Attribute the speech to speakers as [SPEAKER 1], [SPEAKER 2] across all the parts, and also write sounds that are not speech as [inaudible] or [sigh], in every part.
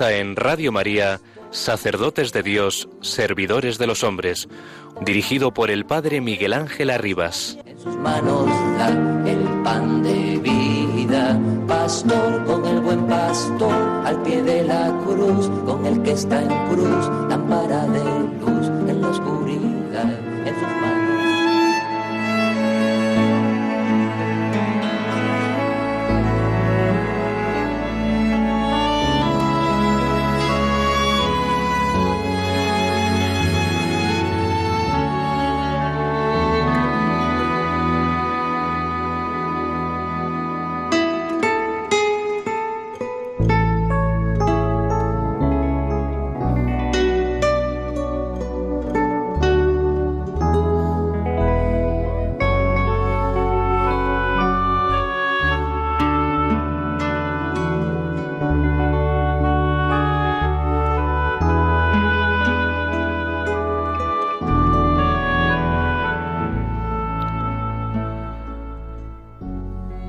[SPEAKER 1] En Radio María, Sacerdotes de Dios, Servidores de los Hombres, dirigido por el Padre Miguel Ángel Arribas.
[SPEAKER 2] En sus manos da el pan de vida, pastor con el buen pastor, al pie de la cruz, con el que está en cruz, lámpara de luz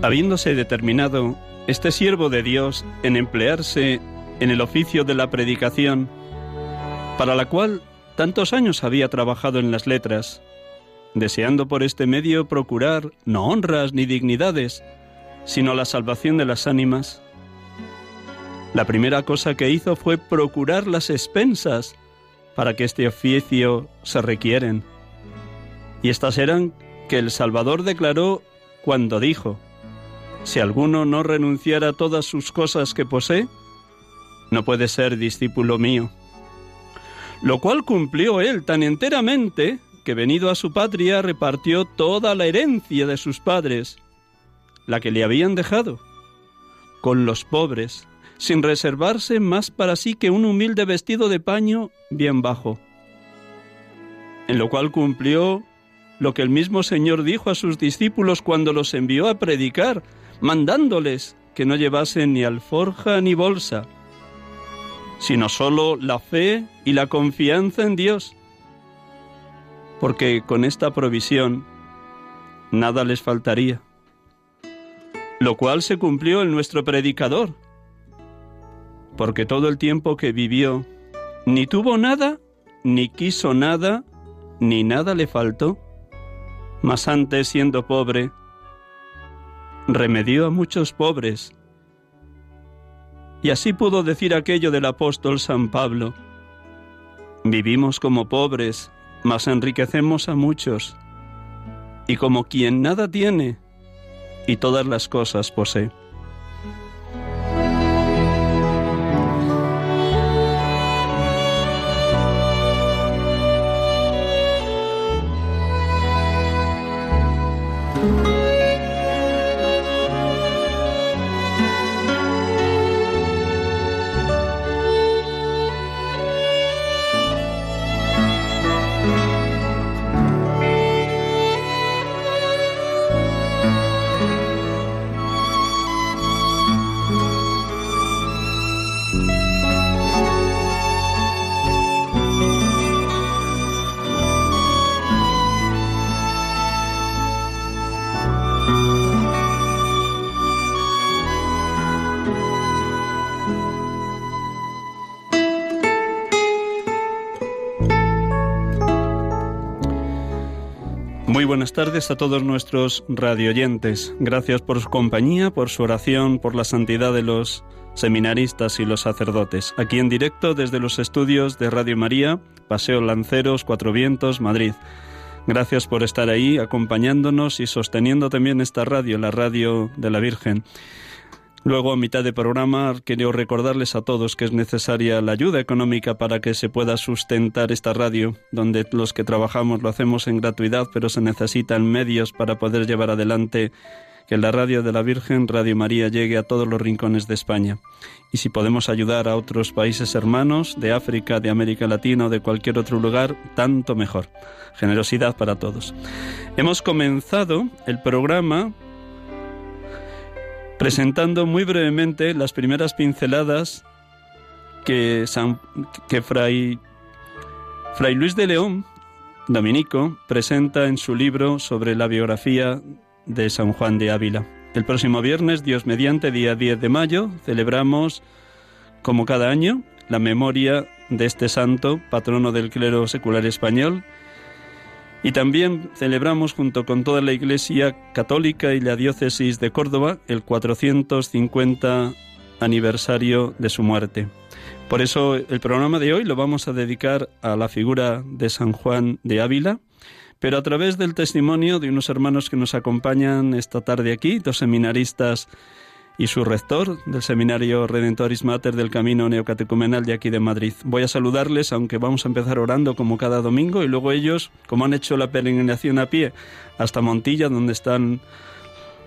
[SPEAKER 3] Habiéndose determinado este siervo de Dios en emplearse en el oficio de la predicación, para la cual tantos años había trabajado en las letras, deseando por este medio procurar no honras ni dignidades, sino la salvación de las ánimas, la primera cosa que hizo fue procurar las expensas para que este oficio se requieren. Y estas eran que el Salvador declaró cuando dijo, si alguno no renunciara a todas sus cosas que posee, no puede ser discípulo mío. Lo cual cumplió él tan enteramente que venido a su patria repartió toda la herencia de sus padres, la que le habían dejado, con los pobres, sin reservarse más para sí que un humilde vestido de paño bien bajo. En lo cual cumplió lo que el mismo Señor dijo a sus discípulos cuando los envió a predicar mandándoles que no llevasen ni alforja ni bolsa, sino solo la fe y la confianza en Dios, porque con esta provisión nada les faltaría, lo cual se cumplió en nuestro predicador, porque todo el tiempo que vivió ni tuvo nada, ni quiso nada, ni nada le faltó, mas antes siendo pobre, remedió a muchos pobres. Y así pudo decir aquello del apóstol San Pablo. Vivimos como pobres, mas enriquecemos a muchos. Y como quien nada tiene y todas las cosas posee. Tardes a todos nuestros radioyentes. Gracias por su compañía, por su oración, por la santidad de los seminaristas y los sacerdotes. Aquí en directo desde los estudios de Radio María, Paseo Lanceros, Cuatro Vientos, Madrid. Gracias por estar ahí acompañándonos y sosteniendo también esta radio, la radio de la Virgen. Luego, a mitad de programa, quiero recordarles a todos que es necesaria la ayuda económica para que se pueda sustentar esta radio, donde los que trabajamos lo hacemos en gratuidad, pero se necesitan medios para poder llevar adelante que la radio de la Virgen, Radio María, llegue a todos los rincones de España. Y si podemos ayudar a otros países hermanos de África, de América Latina o de cualquier otro lugar, tanto mejor. Generosidad para todos. Hemos comenzado el programa presentando muy brevemente las primeras pinceladas que, Fray, Fray Luis de León, dominico, presenta en su libro sobre la biografía de San Juan de Ávila. El próximo viernes, Dios mediante, día 10 de mayo, celebramos, como cada año, la memoria de este santo, patrono del clero secular español, y también celebramos junto con toda la Iglesia Católica y la Diócesis de Córdoba el 450 aniversario de su muerte. Por eso el programa de hoy lo vamos a dedicar a la figura de San Juan de Ávila, pero a través del testimonio de unos hermanos que nos acompañan esta tarde aquí, dos seminaristas y su rector del Seminario Redentoris Mater del Camino Neocatecumenal de aquí de Madrid. Voy a saludarles, aunque vamos a empezar orando como cada domingo, y luego ellos, como han hecho la peregrinación a pie hasta Montilla, donde están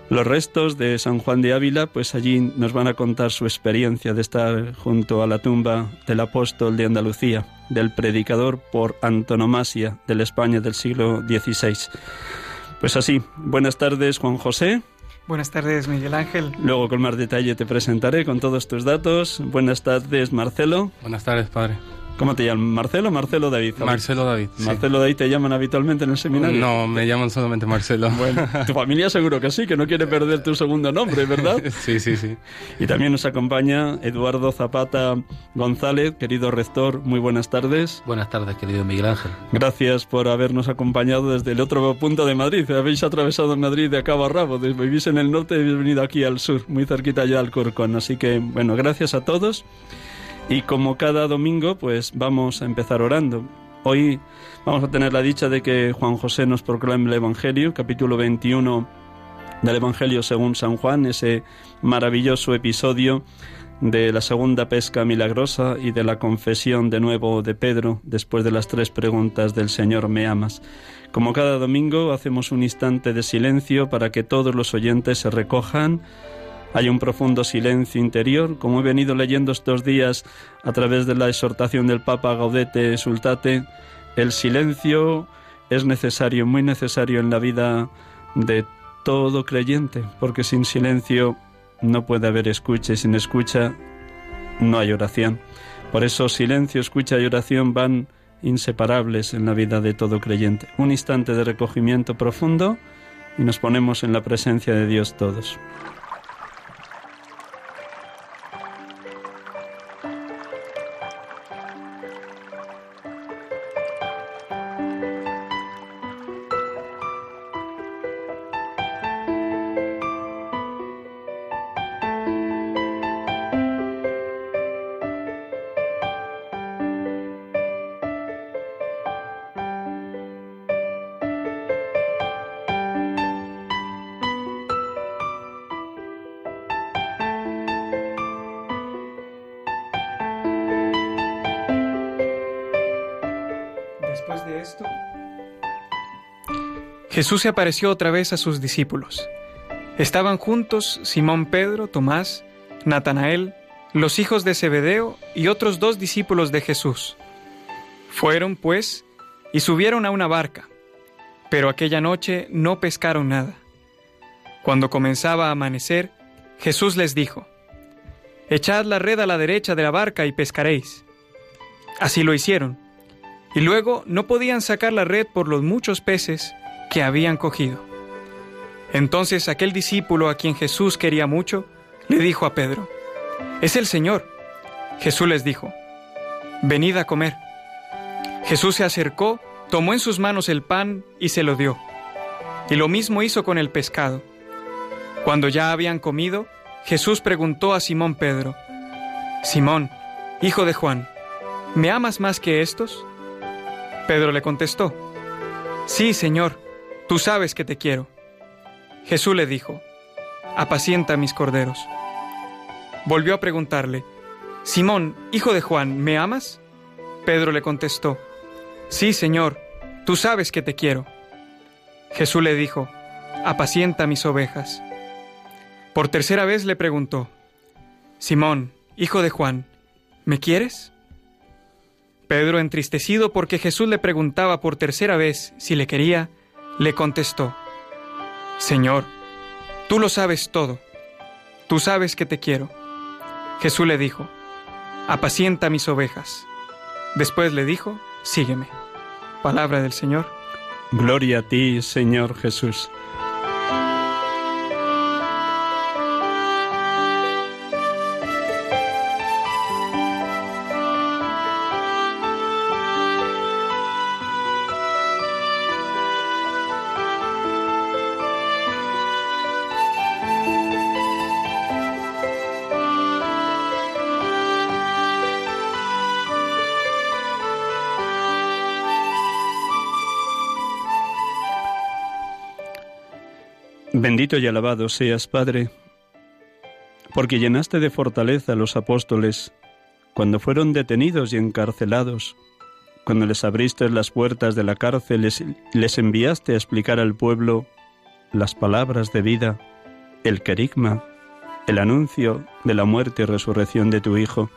[SPEAKER 3] los restos de San Juan de Ávila, pues allí nos van a contar su experiencia de estar junto a la tumba del apóstol de Andalucía, del predicador por antonomasia de la España del siglo XVI. Pues así, buenas tardes Juan José.
[SPEAKER 4] Buenas tardes, Miguel Ángel.
[SPEAKER 3] Luego con más detalle te presentaré con todos tus datos. Buenas tardes, Marcelo.
[SPEAKER 5] Buenas tardes, padre.
[SPEAKER 3] ¿Cómo te llaman? ¿Marcelo o Marcelo David?
[SPEAKER 5] Marcelo David.
[SPEAKER 3] ¿Marcelo David te llaman habitualmente en el seminario?
[SPEAKER 5] No, me llaman solamente Marcelo.
[SPEAKER 3] Bueno, tu [laughs] familia seguro que sí, que no quiere perder tu segundo nombre, ¿verdad? [laughs]
[SPEAKER 5] sí, sí, sí.
[SPEAKER 3] Y también nos acompaña Eduardo Zapata González, querido rector. Muy buenas tardes.
[SPEAKER 6] Buenas tardes, querido Miguel Ángel.
[SPEAKER 3] Gracias por habernos acompañado desde el otro punto de Madrid. Habéis atravesado Madrid de cabo a rabo. Vivís en el norte y habéis venido aquí al sur, muy cerquita ya al Corcón. Así que, bueno, gracias a todos. Y como cada domingo, pues vamos a empezar orando. Hoy vamos a tener la dicha de que Juan José nos proclame el Evangelio, capítulo 21 del Evangelio según San Juan, ese maravilloso episodio de la segunda pesca milagrosa y de la confesión de nuevo de Pedro después de las tres preguntas del Señor, ¿me amas? Como cada domingo hacemos un instante de silencio para que todos los oyentes se recojan hay un profundo silencio interior, como he venido leyendo estos días a través de la exhortación del Papa Gaudete Sultate, el silencio es necesario, muy necesario en la vida de todo creyente, porque sin silencio no puede haber escucha y sin escucha no hay oración. Por eso silencio, escucha y oración van inseparables en la vida de todo creyente. Un instante de recogimiento profundo y nos ponemos en la presencia de Dios todos.
[SPEAKER 4] Jesús se apareció otra vez a sus discípulos. Estaban juntos Simón Pedro, Tomás, Natanael, los hijos de Zebedeo y otros dos discípulos de Jesús. Fueron, pues, y subieron a una barca, pero aquella noche no pescaron nada. Cuando comenzaba a amanecer, Jesús les dijo, Echad la red a la derecha de la barca y pescaréis. Así lo hicieron, y luego no podían sacar la red por los muchos peces que habían cogido. Entonces aquel discípulo a quien Jesús quería mucho, le dijo a Pedro, Es el Señor. Jesús les dijo, Venid a comer. Jesús se acercó, tomó en sus manos el pan y se lo dio. Y lo mismo hizo con el pescado. Cuando ya habían comido, Jesús preguntó a Simón Pedro, Simón, hijo de Juan, ¿me amas más que estos? Pedro le contestó, Sí, Señor, tú sabes que te quiero. Jesús le dijo, Apacienta mis corderos. Volvió a preguntarle, Simón, hijo de Juan, ¿me amas? Pedro le contestó, Sí, Señor, tú sabes que te quiero. Jesús le dijo, Apacienta mis ovejas. Por tercera vez le preguntó, Simón, hijo de Juan, ¿me quieres? Pedro, entristecido porque Jesús le preguntaba por tercera vez si le quería, le contestó, Señor, tú lo sabes todo, tú sabes que te quiero. Jesús le dijo, apacienta mis ovejas. Después le dijo, sígueme. Palabra del Señor.
[SPEAKER 3] Gloria a ti, Señor Jesús. Bendito y alabado seas, Padre, porque llenaste de fortaleza a los apóstoles cuando fueron detenidos y encarcelados, cuando les abriste las puertas de la cárcel, les, les enviaste a explicar al pueblo las palabras de vida, el querigma, el anuncio de la muerte y resurrección de tu Hijo.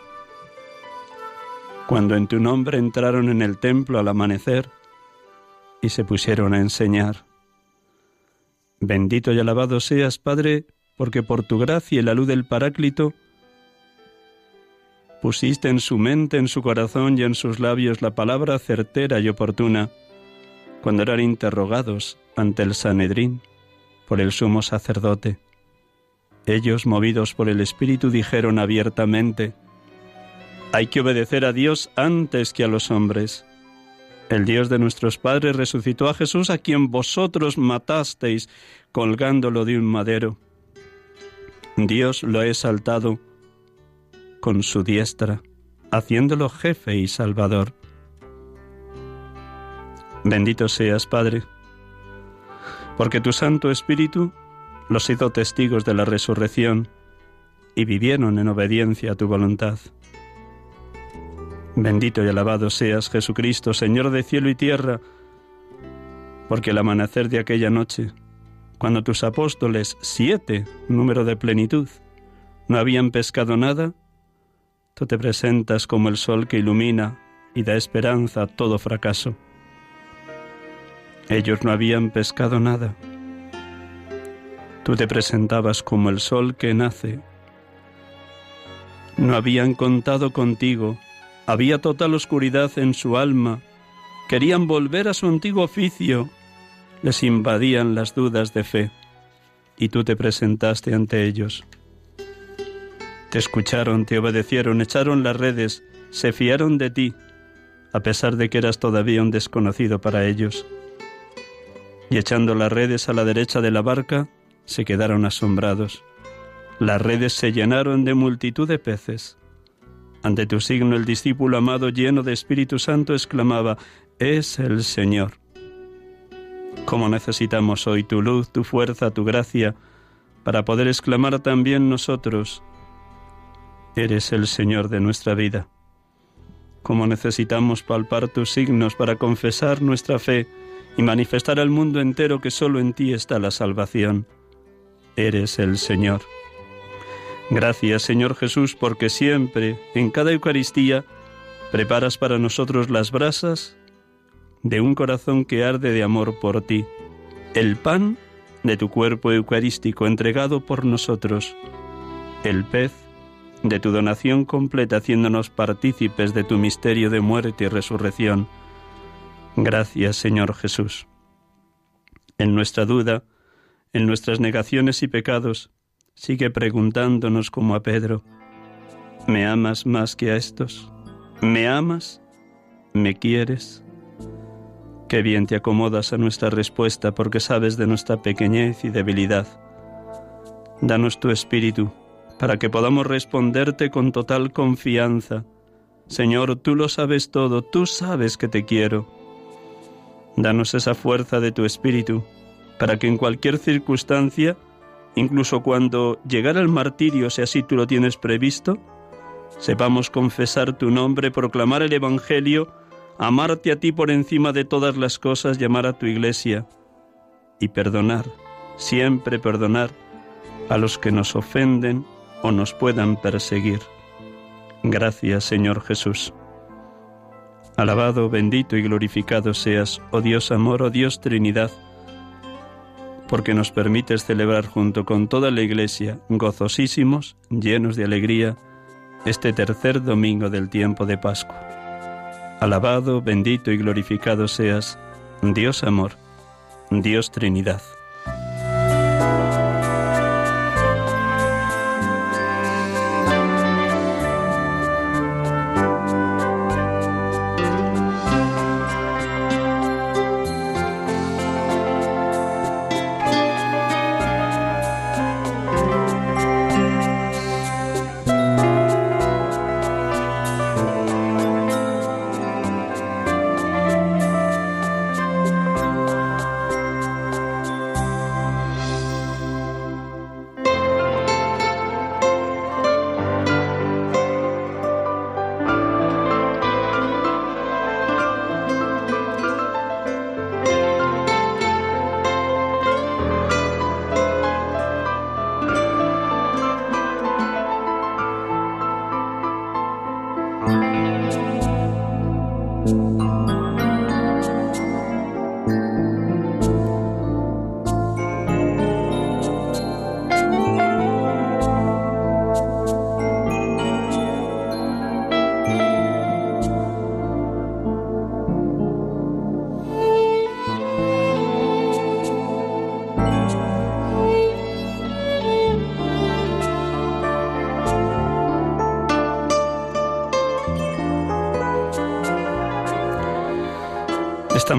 [SPEAKER 3] Cuando en tu nombre entraron en el templo al amanecer y se pusieron a enseñar. Bendito y alabado seas, Padre, porque por tu gracia y la luz del Paráclito pusiste en su mente, en su corazón y en sus labios la palabra certera y oportuna, cuando eran interrogados ante el Sanedrín por el sumo sacerdote. Ellos, movidos por el Espíritu, dijeron abiertamente, hay que obedecer a Dios antes que a los hombres. El Dios de nuestros padres resucitó a Jesús a quien vosotros matasteis colgándolo de un madero. Dios lo ha exaltado con su diestra, haciéndolo jefe y salvador. Bendito seas, Padre, porque tu Santo Espíritu los hizo testigos de la resurrección y vivieron en obediencia a tu voluntad. Bendito y alabado seas Jesucristo, Señor de cielo y tierra, porque el amanecer de aquella noche, cuando tus apóstoles, siete, número de plenitud, no habían pescado nada, tú te presentas como el sol que ilumina y da esperanza a todo fracaso. Ellos no habían pescado nada. Tú te presentabas como el sol que nace. No habían contado contigo había total oscuridad en su alma. Querían volver a su antiguo oficio. Les invadían las dudas de fe. Y tú te presentaste ante ellos. Te escucharon, te obedecieron, echaron las redes, se fiaron de ti, a pesar de que eras todavía un desconocido para ellos. Y echando las redes a la derecha de la barca, se quedaron asombrados. Las redes se llenaron de multitud de peces. Ante tu signo el discípulo amado lleno de Espíritu Santo exclamaba, es el Señor. ¿Cómo necesitamos hoy tu luz, tu fuerza, tu gracia, para poder exclamar también nosotros, eres el Señor de nuestra vida? ¿Cómo necesitamos palpar tus signos para confesar nuestra fe y manifestar al mundo entero que solo en ti está la salvación? Eres el Señor. Gracias Señor Jesús porque siempre, en cada Eucaristía, preparas para nosotros las brasas de un corazón que arde de amor por ti, el pan de tu cuerpo eucarístico entregado por nosotros, el pez de tu donación completa haciéndonos partícipes de tu misterio de muerte y resurrección. Gracias Señor Jesús. En nuestra duda, en nuestras negaciones y pecados, sigue preguntándonos como a Pedro, ¿me amas más que a estos? ¿Me amas? ¿Me quieres? Qué bien te acomodas a nuestra respuesta porque sabes de nuestra pequeñez y debilidad. Danos tu espíritu para que podamos responderte con total confianza. Señor, tú lo sabes todo, tú sabes que te quiero. Danos esa fuerza de tu espíritu para que en cualquier circunstancia, incluso cuando llegara el martirio, si así tú lo tienes previsto, sepamos confesar tu nombre, proclamar el Evangelio, amarte a ti por encima de todas las cosas, llamar a tu iglesia y perdonar, siempre perdonar a los que nos ofenden o nos puedan perseguir. Gracias, Señor Jesús. Alabado, bendito y glorificado seas, oh Dios amor, oh Dios Trinidad, porque nos permites celebrar junto con toda la Iglesia, gozosísimos, llenos de alegría, este tercer domingo del tiempo de Pascua. Alabado, bendito y glorificado seas, Dios amor, Dios Trinidad.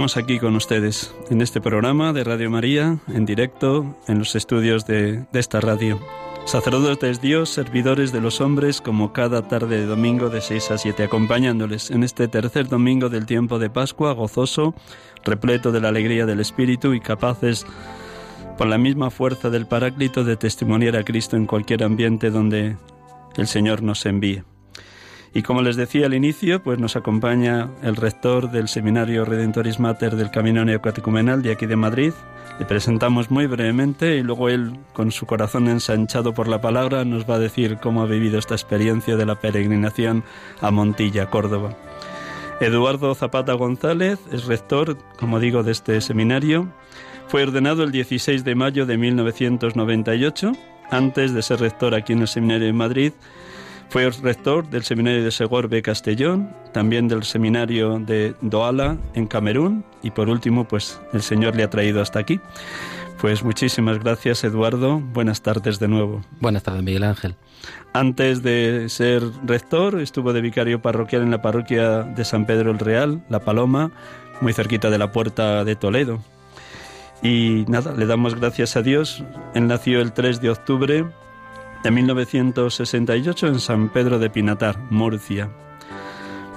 [SPEAKER 3] Estamos aquí con ustedes en este programa de Radio María, en directo, en los estudios de, esta radio. Sacerdotes Dios, servidores de los hombres, como cada tarde de domingo de 6 a 7, acompañándoles en este tercer domingo del tiempo de Pascua, gozoso, repleto de la alegría del Espíritu y capaces, por la misma fuerza del Paráclito, de testimoniar a Cristo en cualquier ambiente donde el Señor nos envíe. Y como les decía al inicio, pues nos acompaña el rector del Seminario Redentoris Mater del Camino Neocatecumenal de aquí de Madrid. Le presentamos muy brevemente y luego él, con su corazón ensanchado por la palabra, nos va a decir cómo ha vivido esta experiencia de la peregrinación a Montilla, Córdoba. Eduardo Zapata González es rector, como digo, de este seminario. Fue ordenado el 16 de mayo de 1998. Antes de ser rector aquí en el Seminario de Madrid, fue rector del seminario de Segorbe Castellón, también del seminario de Douala en Camerún y por último, pues el Señor le ha traído hasta aquí. Pues muchísimas gracias Eduardo, buenas tardes de nuevo.
[SPEAKER 6] Buenas tardes Miguel Ángel.
[SPEAKER 3] Antes de ser rector estuvo de vicario parroquial en la parroquia de San Pedro el Real, La Paloma, muy cerquita de la puerta de Toledo. Y nada, le damos gracias a Dios. Él nació el 3 de octubre de 1968 en San Pedro de Pinatar, Murcia.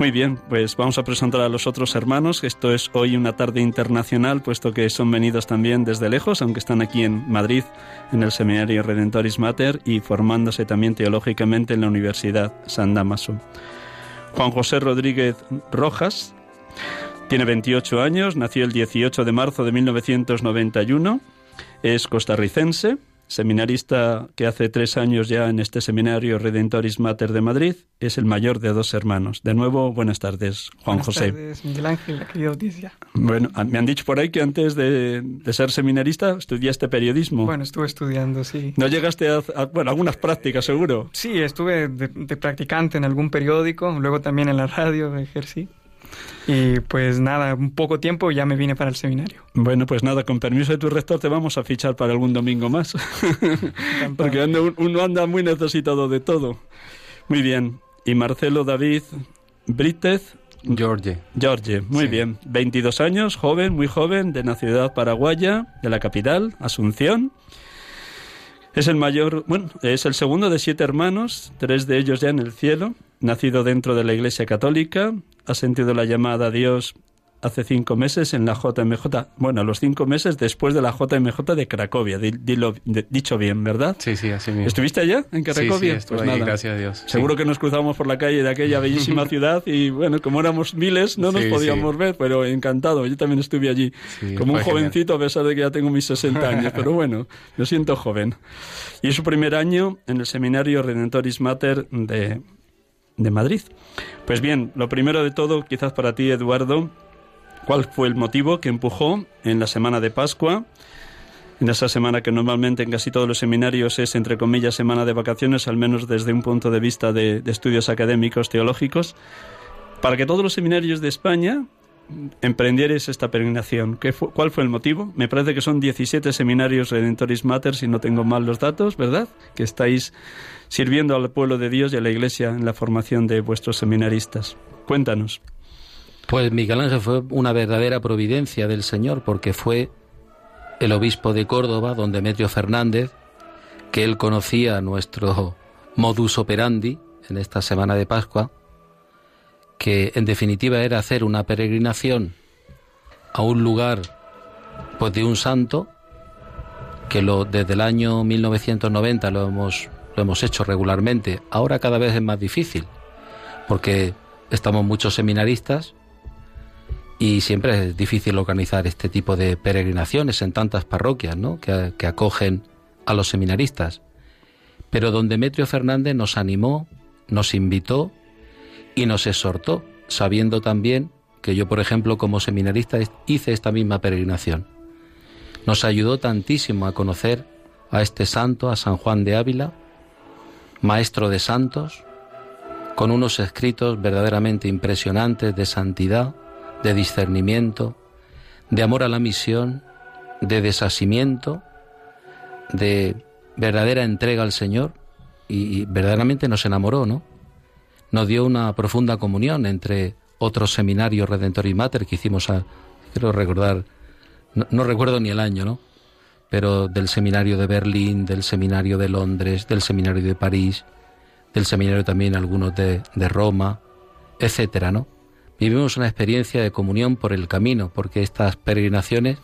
[SPEAKER 3] Muy bien, pues vamos a presentar a los otros hermanos. Esto es hoy una tarde internacional, puesto que son venidos también desde lejos, aunque están aquí en Madrid, en el Seminario Redentoris Mater y formándose también teológicamente en la Universidad San Damaso. Juan José Rodríguez Rojas tiene 28 años, nació el 18 de marzo de 1991, es costarricense seminarista que hace tres años ya en este seminario Redentoris Mater de Madrid, es el mayor de dos hermanos. De nuevo, buenas tardes, Juan José.
[SPEAKER 4] Buenas tardes, Miguel Ángel, la querida audiencia.
[SPEAKER 3] Bueno, me han dicho por ahí que antes de, ser seminarista estudiaste periodismo.
[SPEAKER 4] Bueno, estuve estudiando, sí.
[SPEAKER 3] ¿No llegaste a, bueno, algunas prácticas, seguro?
[SPEAKER 4] Sí, estuve de, de practicante en algún periódico, luego también en la radio ejercí. Y pues nada, un poco tiempo ya me vine para el seminario.
[SPEAKER 3] Bueno, pues nada, con permiso de tu rector te vamos a fichar para algún domingo más. [laughs] [laughs] Porque uno anda muy necesitado de todo. Muy bien. Y Marcelo David Brítez
[SPEAKER 5] George.
[SPEAKER 3] George, muy
[SPEAKER 5] Sí.
[SPEAKER 3] bien. 22 años, joven, muy joven, de nacionalidad paraguaya, de la capital, Asunción. Es el mayor, bueno, es el segundo de siete hermanos, tres de ellos ya en el cielo, nacido dentro de la Iglesia Católica, ha sentido la llamada a Dios hace cinco meses en la JMJ, bueno, los cinco meses después de la JMJ de Cracovia, di- dilo- de- dicho bien, ¿verdad?
[SPEAKER 5] Sí, sí, así mismo.
[SPEAKER 3] ¿Estuviste allá, en
[SPEAKER 5] Sí,
[SPEAKER 3] Cracovia?
[SPEAKER 5] sí, estuve
[SPEAKER 3] Pues
[SPEAKER 5] ahí,
[SPEAKER 3] nada.
[SPEAKER 5] gracias a Dios.
[SPEAKER 3] Seguro
[SPEAKER 5] Sí.
[SPEAKER 3] que nos cruzamos por la calle de aquella bellísima [laughs] ciudad y bueno, como éramos miles no nos
[SPEAKER 5] Sí,
[SPEAKER 3] podíamos
[SPEAKER 5] sí.
[SPEAKER 3] ver, pero encantado. Yo también estuve allí
[SPEAKER 5] Sí,
[SPEAKER 3] como un
[SPEAKER 5] fue genial.
[SPEAKER 3] jovencito a pesar de que ya tengo mis 60 años, pero bueno, me siento joven. Y es su primer año en el seminario Redentoris Mater de, de Madrid. Pues bien, lo primero de todo, quizás para ti, Eduardo, ¿cuál fue el motivo que empujó en la semana de Pascua? En esa semana que normalmente en casi todos los seminarios es, entre comillas, semana de vacaciones, al menos desde un punto de vista de, estudios académicos, teológicos, para que todos los seminarios de España emprendierais esta peregrinación. ¿Qué ¿Cuál fue el motivo? Me parece que son 17 seminarios Redentoris Mater, si no tengo mal los datos, ¿verdad? Que estáis sirviendo al pueblo de Dios y a la Iglesia en la formación de vuestros seminaristas. Cuéntanos.
[SPEAKER 6] Pues Miguel Ángel fue una verdadera providencia del Señor porque fue el obispo de Córdoba, don Demetrio Fernández, que él conocía nuestro modus operandi en esta semana de Pascua, que en definitiva era hacer una peregrinación a un lugar pues de un santo que lo desde el año 1990 lo hemos lo hemos hecho regularmente. Ahora cada vez es más difícil porque estamos muchos seminaristas y siempre es difícil organizar este tipo de peregrinaciones en tantas parroquias ¿no? que, que acogen a los seminaristas. Pero don Demetrio Fernández nos animó, nos invitó y nos exhortó, sabiendo también que yo, por ejemplo, como seminarista hice esta misma peregrinación. Nos ayudó tantísimo a conocer a este santo, a San Juan de Ávila, maestro de santos, con unos escritos verdaderamente impresionantes de santidad, de discernimiento, de amor a la misión, de desasimiento, de verdadera entrega al Señor y, y verdaderamente nos enamoró, ¿no? Nos dio una profunda comunión entre otros seminarios Redentoris Mater que hicimos a, quiero recordar, no recuerdo ni el año, ¿no? Pero del seminario de Berlín, del seminario de Londres, del seminario de París, del seminario también algunos de, de Roma, etcétera, ¿no? Vivimos una experiencia de comunión por el camino, porque estas peregrinaciones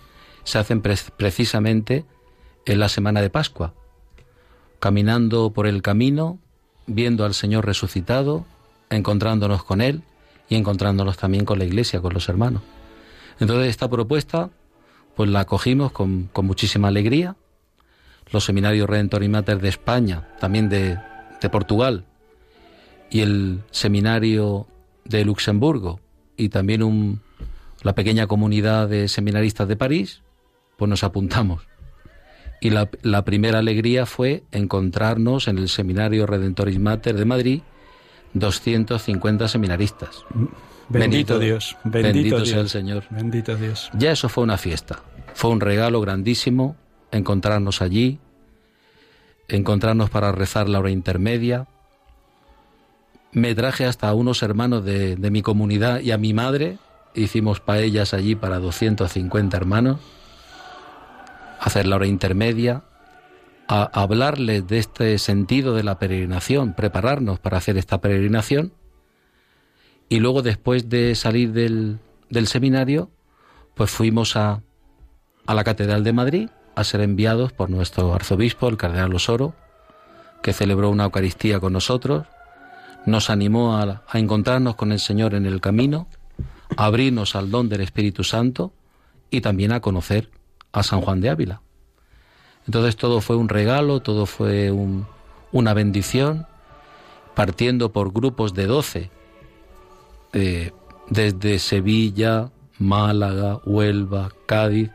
[SPEAKER 6] se hacen pre- precisamente en la semana de Pascua, caminando por el camino, viendo al Señor resucitado, encontrándonos con Él y encontrándonos también con la Iglesia, con los hermanos. Entonces esta propuesta, pues la acogimos con, con muchísima alegría. Los seminarios Redentor y Mater de España, también de, de Portugal, y el seminario de Luxemburgo, y también un, la pequeña comunidad de seminaristas de París, pues nos apuntamos. Y la, primera alegría fue encontrarnos en el seminario Redentoris Mater de Madrid 250 seminaristas.
[SPEAKER 3] Bendito, Dios, bendito,
[SPEAKER 6] bendito
[SPEAKER 3] Dios.
[SPEAKER 6] sea el Señor.
[SPEAKER 3] Bendito Dios.
[SPEAKER 6] Ya eso fue una fiesta. Fue un regalo grandísimo encontrarnos allí, encontrarnos para rezar la hora intermedia. Me traje hasta a unos hermanos de, de mi comunidad y a mi madre. Hicimos paellas allí para 250 hermanos. Hacer la hora intermedia. A hablarles de este sentido de la peregrinación, prepararnos para hacer esta peregrinación. Y luego, después de salir del, del seminario, pues fuimos a, a la Catedral de Madrid a ser enviados por nuestro arzobispo, el cardenal Osoro, que celebró una Eucaristía con nosotros, nos animó a, a encontrarnos con el Señor en el camino, a abrirnos al don del Espíritu Santo y también a conocer a San Juan de Ávila. Entonces todo fue un regalo, todo fue un- una bendición, partiendo por grupos de doce, eh, desde Sevilla, Málaga, Huelva, Cádiz,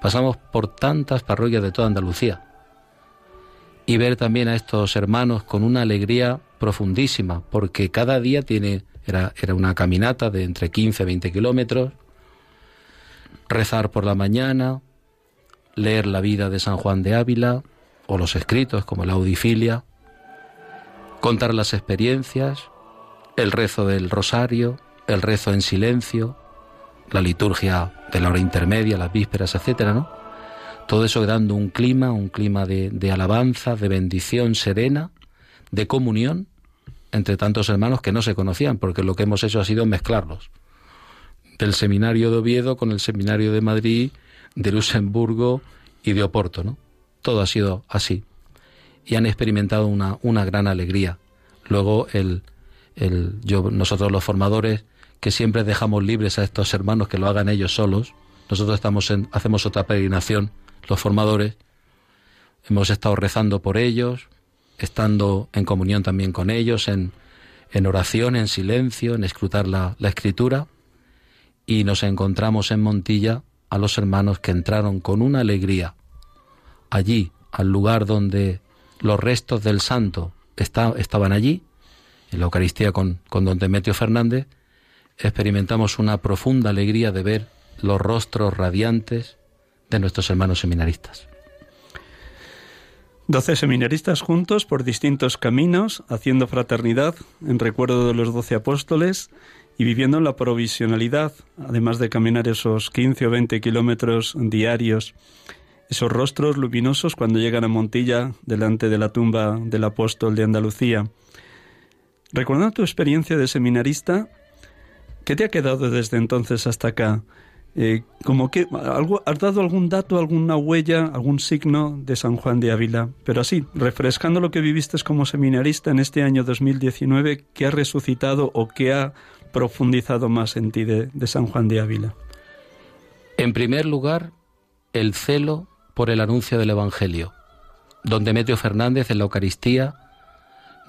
[SPEAKER 6] pasamos por tantas parroquias de toda Andalucía. Y ver también a estos hermanos con una alegría profundísima, porque cada día tiene, era, era una caminata de entre 15 y 20 kilómetros, rezar por la mañana, leer la vida de San Juan de Ávila, o los escritos como la Audifilia, contar las experiencias, el rezo del rosario, el rezo en silencio, la liturgia de la hora intermedia, las vísperas, etcétera, ¿no? Todo eso dando un clima, un clima de, alabanza, de bendición serena, de comunión entre tantos hermanos que no se conocían, porque lo que hemos hecho ha sido mezclarlos. Del seminario de Oviedo con el seminario de Madrid, de Luxemburgo y de Oporto, ¿no? Todo ha sido así. Y han experimentado una, una gran alegría. Luego el, yo, nosotros los formadores, que siempre dejamos libres a estos hermanos que lo hagan ellos solos, nosotros estamos en, hacemos otra peregrinación, los formadores, hemos estado rezando por ellos, estando en comunión también con ellos, en, en oración, en silencio, en escrutar la, la escritura, y nos encontramos en Montilla a los hermanos que entraron con una alegría allí, al lugar donde los restos del santo estaban allí, en la Eucaristía con, con don Demetrio Fernández, experimentamos una profunda alegría de ver los rostros radiantes de nuestros hermanos seminaristas.
[SPEAKER 3] Doce seminaristas juntos por distintos caminos, haciendo fraternidad en recuerdo de los doce apóstoles y viviendo en la provisionalidad, además de caminar esos 15 o 20 kilómetros diarios. Esos rostros luminosos cuando llegan a Montilla, delante de la tumba del apóstol de Andalucía. Recordando tu experiencia de seminarista, ¿qué te ha quedado desde entonces hasta acá? Eh, que algo, has dado algún dato, alguna huella, algún signo de San Juan de Ávila, pero así, refrescando lo que viviste como seminarista en este año 2019, ¿qué ha resucitado o qué ha profundizado más en ti de, de San Juan de Ávila?
[SPEAKER 6] En primer lugar, el celo por el anuncio del Evangelio. Don Demetrio Fernández en la Eucaristía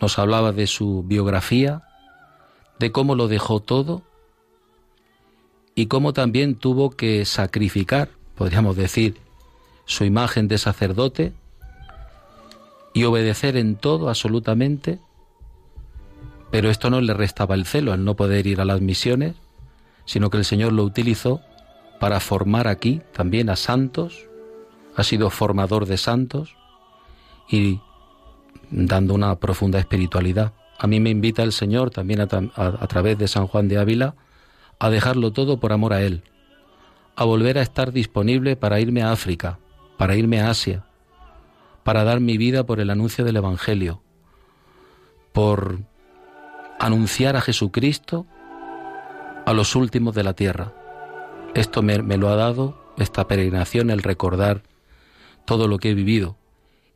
[SPEAKER 6] nos hablaba de su biografía, de cómo lo dejó todo y cómo también tuvo que sacrificar, podríamos decir, su imagen de sacerdote y obedecer en todo absolutamente, pero esto no le restaba el celo al no poder ir a las misiones, sino que el Señor lo utilizó para formar aquí también a santos, ha sido formador de santos y dando una profunda espiritualidad. A mí me invita el Señor también a, través de San Juan de Ávila a dejarlo todo por amor a Él, a volver a estar disponible para irme a África, para irme a Asia, para dar mi vida por el anuncio del Evangelio, por anunciar a Jesucristo a los últimos de la tierra. Esto me, me, lo ha dado esta peregrinación, el recordar todo lo que he vivido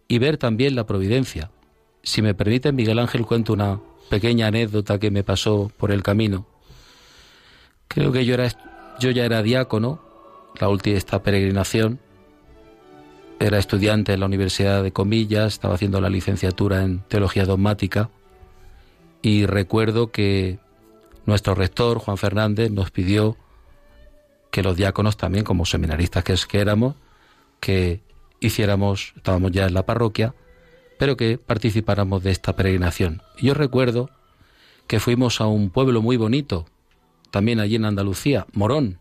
[SPEAKER 6] y ver también la providencia. Si me permite, Miguel Ángel, cuento una pequeña anécdota que me pasó por el camino. Creo que yo, era, yo ya era diácono, la última esta peregrinación. Era estudiante en la Universidad de Comillas, estaba haciendo la licenciatura en Teología Dogmática y recuerdo que nuestro rector, Juan Fernández, nos pidió que los diáconos también, como seminaristas que, es, que éramos, que hiciéramos, estábamos ya en la parroquia, pero que participáramos de esta peregrinación. Yo recuerdo que fuimos a un pueblo muy bonito, también allí en Andalucía, Morón.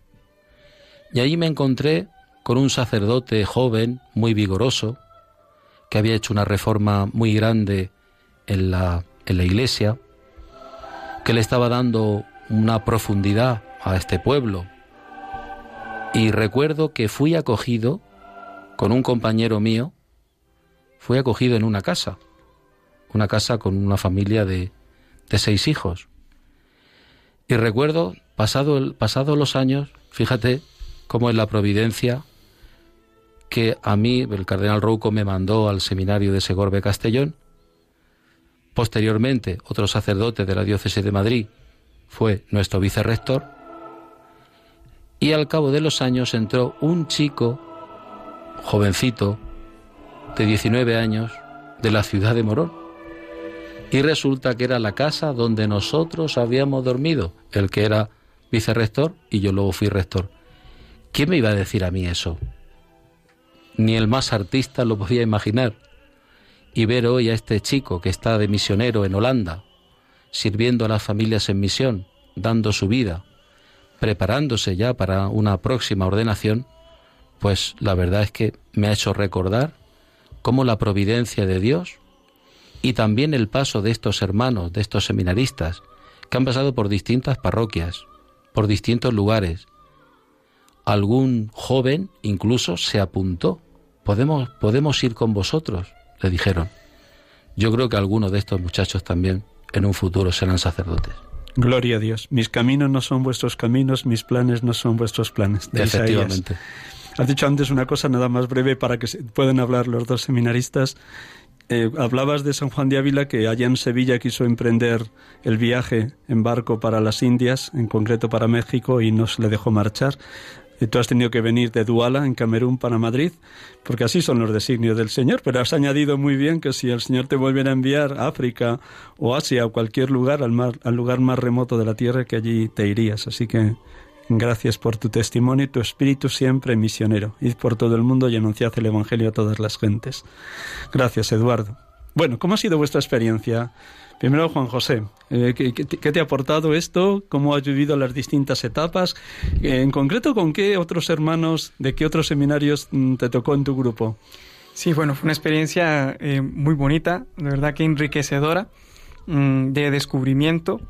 [SPEAKER 6] Y allí me encontré con un sacerdote joven, muy vigoroso, que había hecho una reforma muy grande en la, en la iglesia, que le estaba dando una profundidad a este pueblo. Y recuerdo que fui acogido con un compañero mío, fui acogido en una casa, una casa con una familia de, de seis hijos. Y recuerdo, pasado, el, pasado los años, fíjate cómo es la providencia que a mí el cardenal Rouco me mandó al seminario de Segorbe Castellón. Posteriormente, otro sacerdote de la diócesis de Madrid fue nuestro vicerrector. Y al cabo de los años entró un chico, jovencito, de 19 años, de la ciudad de Morón. Y resulta que era la casa donde nosotros habíamos dormido, el que era vicerrector y yo luego fui rector. ¿Quién me iba a decir a mí eso? Ni el más artista lo podía imaginar. Y ver hoy a este chico que está de misionero en Holanda, sirviendo a las familias en misión, dando su vida, preparándose ya para una próxima ordenación, pues la verdad es que me ha hecho recordar cómo la providencia de Dios y también el paso de estos hermanos, de estos seminaristas, que han pasado por distintas parroquias, por distintos lugares. Algún joven incluso se apuntó. Podemos, podemos ir con vosotros, le dijeron. Yo creo que algunos de estos muchachos también en un futuro serán sacerdotes.
[SPEAKER 3] Gloria a Dios. Mis caminos no son vuestros caminos, mis planes no son vuestros planes. De
[SPEAKER 6] Efectivamente.
[SPEAKER 3] Has dicho antes una cosa nada más breve para que puedan hablar los dos seminaristas. Eh, hablabas de San Juan de Ávila que allá en Sevilla quiso emprender el viaje en barco para las Indias, en concreto para México, y no se le dejó marchar. Y tú has tenido que venir de Duala, en Camerún, para Madrid, porque así son los designios del Señor. Pero has añadido muy bien que si el Señor te volviera a enviar a África o Asia o cualquier lugar, al, mar, al lugar más remoto de la tierra, que allí te irías. Así que gracias por tu testimonio y tu espíritu siempre misionero. Id por todo el mundo y anunciad el Evangelio a todas las gentes. Gracias, Eduardo. Bueno, ¿cómo ha sido vuestra experiencia? Primero, Juan José, eh, ¿qué, te ha aportado esto? ¿Cómo has vivido las distintas etapas? Eh, en concreto, ¿con qué otros hermanos, de qué otros seminarios mm, te tocó en tu grupo?
[SPEAKER 4] Sí, bueno, fue una experiencia eh, muy bonita, de verdad que enriquecedora, mm, de descubrimiento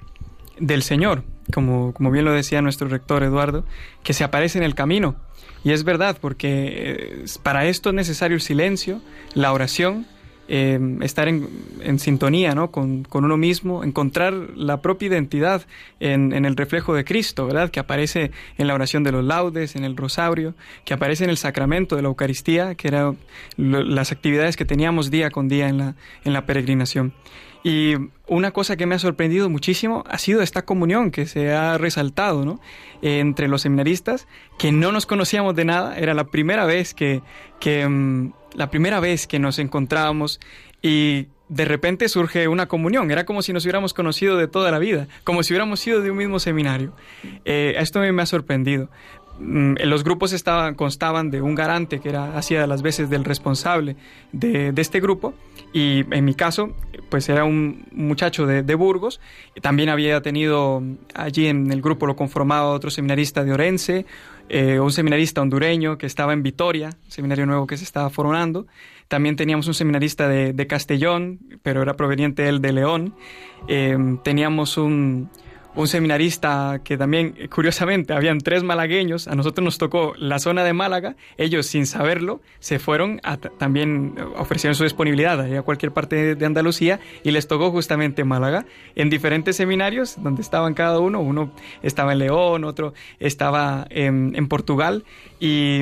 [SPEAKER 4] del Señor, como, como bien lo decía nuestro rector Eduardo, que se aparece en el camino. Y es verdad, porque para esto es necesario el silencio, la oración, Em, estar en, sintonía ¿no? con, uno mismo, encontrar la propia identidad en, el reflejo de Cristo, ¿verdad? Que aparece en la oración de los laudes, en el rosario, que aparece en el sacramento de la Eucaristía, que eran las actividades que teníamos día con día en la, en la peregrinación. Y una cosa que me ha sorprendido muchísimo ha sido esta comunión que se ha resaltado ¿no? entre los seminaristas, que no nos conocíamos de nada, era la primera vez que, que mm, la primera vez que nos encontrábamos y de repente surge una comunión. Era como si nos hubiéramos conocido de toda la vida, como si hubiéramos sido de un mismo seminario. Eh, esto me ha sorprendido. Mm, los grupos constaban de un garante que era hacía las veces del responsable de, este grupo y en mi caso pues era un muchacho de, Burgos también había tenido allí en el grupo lo conformaba otro seminarista de Orense eh, un seminarista hondureño que estaba en Vitoria, seminario nuevo que se estaba formando. También teníamos un seminarista de, Castellón, pero era proveniente él de León. Eh, teníamos un, un seminarista que también, curiosamente, habían tres malagueños, a nosotros nos tocó la zona de Málaga, ellos sin saberlo se fueron a también ofrecieron su disponibilidad a cualquier parte de Andalucía y les tocó justamente Málaga, en diferentes seminarios donde estaban cada uno, uno estaba en León, otro estaba en, Portugal y,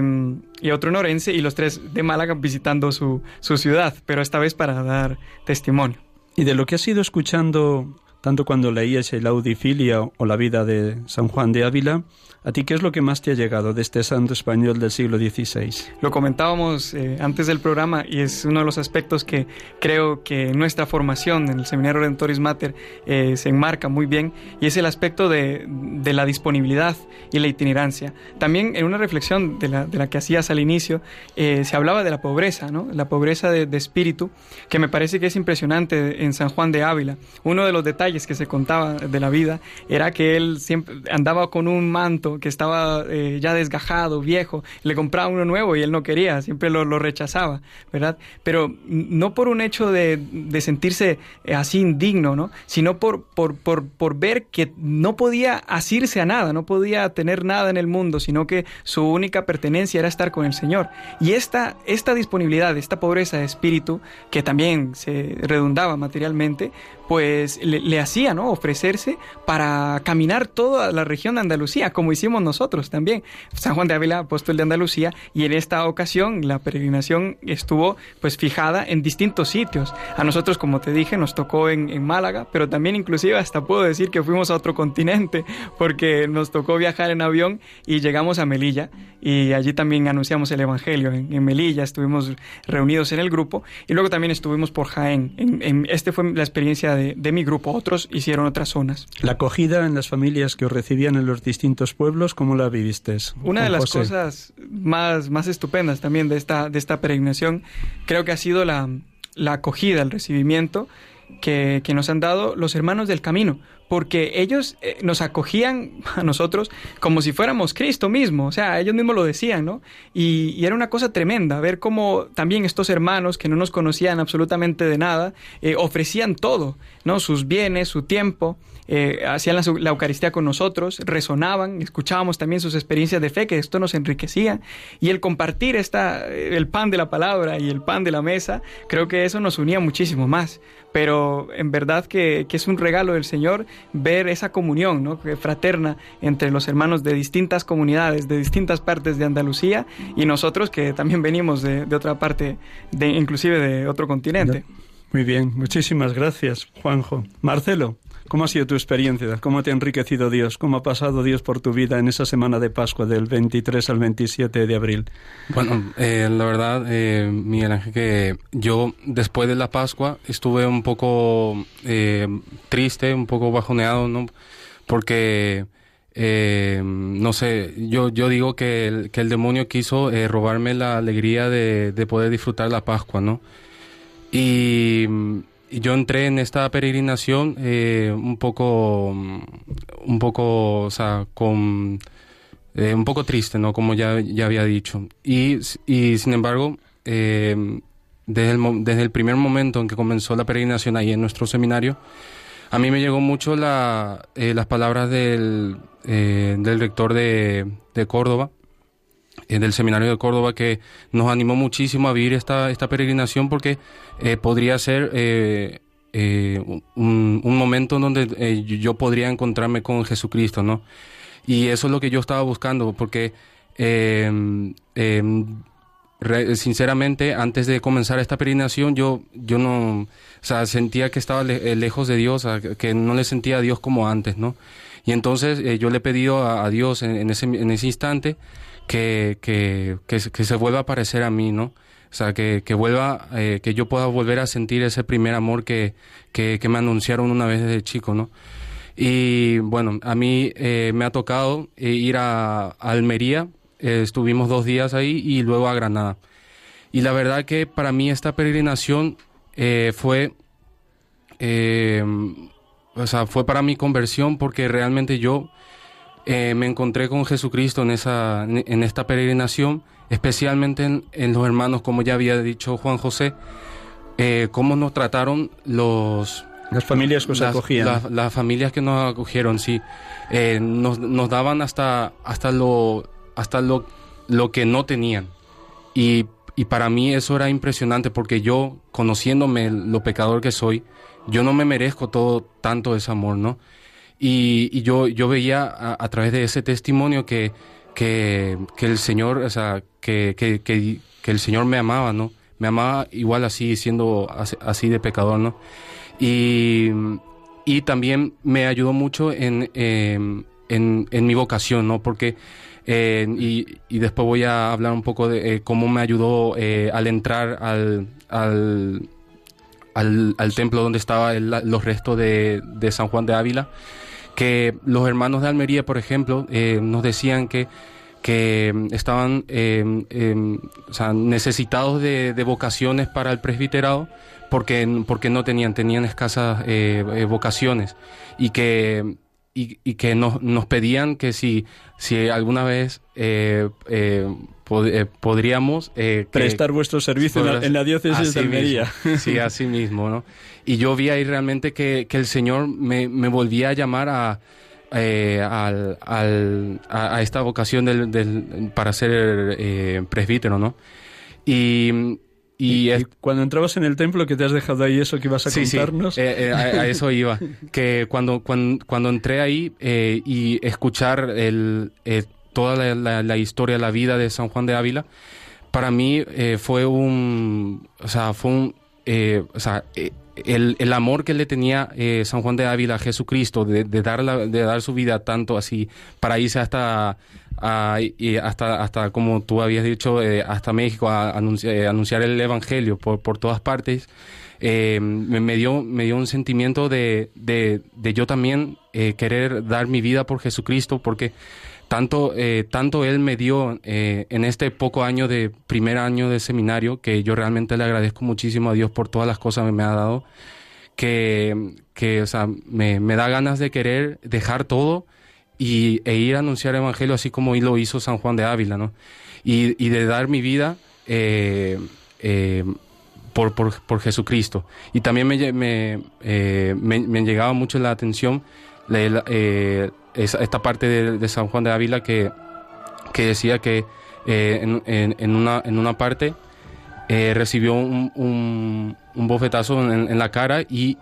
[SPEAKER 4] otro en Orense y los tres de Málaga visitando su, su ciudad, pero esta vez para dar testimonio.
[SPEAKER 3] Y de lo que has ido escuchando tanto cuando leías el Audifilia o la vida de San Juan de Ávila, ¿A ti qué es lo que más te ha llegado de este santo español del siglo XVI?
[SPEAKER 4] Lo comentábamos eh, antes del programa y es uno de los aspectos que creo que nuestra formación en el Seminario Redentoris Mater eh, se enmarca muy bien y es el aspecto de, la disponibilidad y la itinerancia. También en una reflexión de la, que hacías al inicio eh, se hablaba de la pobreza, ¿no? la pobreza de, de espíritu, que me parece que es impresionante en San Juan de Ávila. Uno de los detalles que se contaba de la vida era que él siempre andaba con un manto que estaba eh, ya desgajado, viejo, le compraba uno nuevo y él no quería, siempre lo, rechazaba, ¿verdad? Pero no por un hecho de, sentirse eh, así indigno, ¿no? Sino por, por, por, ver que no podía asirse a nada, no podía tener nada en el mundo, sino que su única pertenencia era estar con el Señor. Y esta, esta disponibilidad, esta pobreza de espíritu, que también se redundaba materialmente, pues le, hacía, ¿no? Ofrecerse para caminar toda la región de Andalucía, como hicimos nosotros también. San Juan de Ávila, apóstol de Andalucía, y en esta ocasión la peregrinación estuvo pues fijada en distintos sitios. A nosotros, como te dije, nos tocó en, Málaga, pero también inclusive hasta puedo decir que fuimos a otro continente, porque nos tocó viajar en avión y llegamos a Melilla, y allí también anunciamos el Evangelio. En, Melilla estuvimos reunidos en el grupo, y luego también estuvimos por Jaén. En, este fue la experiencia de, mi grupo, otros hicieron otras zonas.
[SPEAKER 3] La acogida en las familias que os recibían en los distintos pueblos, ¿cómo la viviste?
[SPEAKER 4] Una de las cosas más, más estupendas también de esta, de esta peregrinación creo que ha sido la, la acogida, el recibimiento que, que, nos han dado los hermanos del camino, porque ellos eh, nos acogían a nosotros como si fuéramos Cristo mismo, o sea, ellos mismos lo decían, ¿no? Y, era una cosa tremenda ver cómo también estos hermanos que no nos conocían absolutamente de nada, eh, ofrecían todo, ¿no? Sus bienes, su tiempo, eh, hacían la, Eucaristía con nosotros, resonaban, escuchábamos también sus experiencias de fe, que esto nos enriquecía, y el compartir esta, el pan de la palabra y el pan de la mesa, creo que eso nos unía muchísimo más. Pero en verdad que es un regalo del Señor ver esa comunión ¿no? fraterna entre los hermanos de distintas comunidades, de distintas partes de Andalucía, y nosotros que también venimos de, de otra parte, de, inclusive de otro continente.
[SPEAKER 3] Muy bien, muchísimas gracias, Juanjo. Marcelo, ¿cómo ha sido tu experiencia? ¿Cómo te ha enriquecido Dios? ¿Cómo ha pasado Dios por tu vida en esa semana de Pascua del 23 al 27 de abril?
[SPEAKER 5] Bueno, eh, la verdad, eh, Miguel Ángel, que yo después de la Pascua estuve un poco eh, triste, un poco bajoneado, ¿no? Porque... Eh, no sé, yo, yo digo que el, que el demonio quiso eh, robarme la alegría de, de, poder disfrutar la Pascua, ¿no? Y, yo entré en esta peregrinación eh, un poco, un poco, o sea, con, eh, un poco triste, ¿no? Como ya, ya había dicho. Y, y sin embargo, eh, desde, el, desde el primer momento en que comenzó la peregrinación ahí en nuestro seminario, a mí me llegó mucho la, eh, las palabras del, del rector de, de Córdoba, del seminario de Córdoba, que nos animó muchísimo a vivir esta, esta peregrinación porque eh, podría ser eh, un, un, momento en donde yo podría encontrarme con Jesucristo, ¿no? Y eso es lo que yo estaba buscando, porque re, sinceramente, antes de comenzar esta peregrinación, yo, yo no, o sea, sentía que estaba le, lejos de Dios, que no le sentía a Dios como antes, ¿no? Y entonces eh, yo le he pedido a, Dios en, ese, en ese instante que, que, que, que, se vuelva a parecer a mí, ¿no? O sea, que, que vuelva, eh, que yo pueda volver a sentir ese primer amor que, que, que me anunciaron una vez desde chico, ¿no? Y bueno, a mí eh, me ha tocado eh, ir a, a Almería, eh, estuvimos dos días ahí y luego a Granada. Y la verdad que para mí esta peregrinación eh, fue, o sea, fue para mi conversión porque realmente yo eh, me encontré con Jesucristo en, esa, en esta peregrinación, especialmente en, en los hermanos, como ya había dicho Juan José, eh, cómo nos trataron los...
[SPEAKER 3] Las familias que os
[SPEAKER 5] las,
[SPEAKER 3] acogían.
[SPEAKER 5] Las, las familias que nos acogieron, sí. Eh, nos, nos daban hasta, hasta lo hasta lo, lo que no tenían. Y, y, para mí eso era impresionante porque yo, conociéndome lo pecador que soy, yo no me merezco todo tanto ese amor, ¿no? Y, yo, yo veía a, través de ese testimonio que, que, el Señor, o sea, que, que, el Señor me amaba, ¿no? Me amaba igual así, siendo así, de pecador, ¿no? Y, y también me ayudó mucho en, eh, en, en mi vocación, ¿no? Porque y, y, después voy a hablar un poco de eh, cómo me ayudó eh, al entrar al, al, al, al templo donde estaban los restos de, de, San Juan de Ávila, que los hermanos de Almería, por ejemplo, eh, nos decían que, que estaban o sea, necesitados de, vocaciones para el presbiterado porque, porque no tenían, tenían escasas vocaciones. Y que y, y, que nos, nos, pedían que si, si alguna vez eh, eh, pod, eh, podríamos...
[SPEAKER 3] Prestar
[SPEAKER 5] que,
[SPEAKER 3] vuestro servicio en la, en la diócesis de Almería.
[SPEAKER 5] Mismo, [laughs] sí, así mismo, ¿no? Y yo vi ahí realmente que, que el Señor me, me volvía a llamar a, al, al, a, a, esta vocación del, del, para ser presbítero, ¿no? Y,
[SPEAKER 3] y, y, cuando entrabas en el templo, que te has dejado ahí eso que ibas a
[SPEAKER 5] sí,
[SPEAKER 3] contarnos.
[SPEAKER 5] Sí, eh, eh, a, a, eso iba. [laughs] que cuando, cuando, cuando entré ahí eh, y escuchar el, eh, toda la, historia, la vida de San Juan de Ávila, para mí eh, fue un. O sea, fue un. o sea, el, el, amor que le tenía San Juan de Ávila a Jesucristo, de, de, dar la, de dar su vida tanto así, para irse hasta a, hasta, hasta, como tú habías dicho, eh, hasta México a, anunciar, eh, el Evangelio por, por todas partes, eh, me, me, dio, me dio un sentimiento de, de, de yo también eh, querer dar mi vida por Jesucristo, porque tanto, tanto Él me dio en este poco año de primer año de seminario, que yo realmente le agradezco muchísimo a Dios por todas las cosas que me ha dado, que, que o sea, me, me, da ganas de querer dejar todo y, e ir a anunciar el Evangelio así como lo hizo San Juan de Ávila, ¿no? Y, y de dar mi vida eh, eh, por, por, por, Jesucristo. Y también me, me, eh, me, me llegaba mucho la atención la, esta parte de, de, San Juan de Ávila que, que decía que en, en, en, una, en una parte recibió un, un un bofetazo en, en la cara y,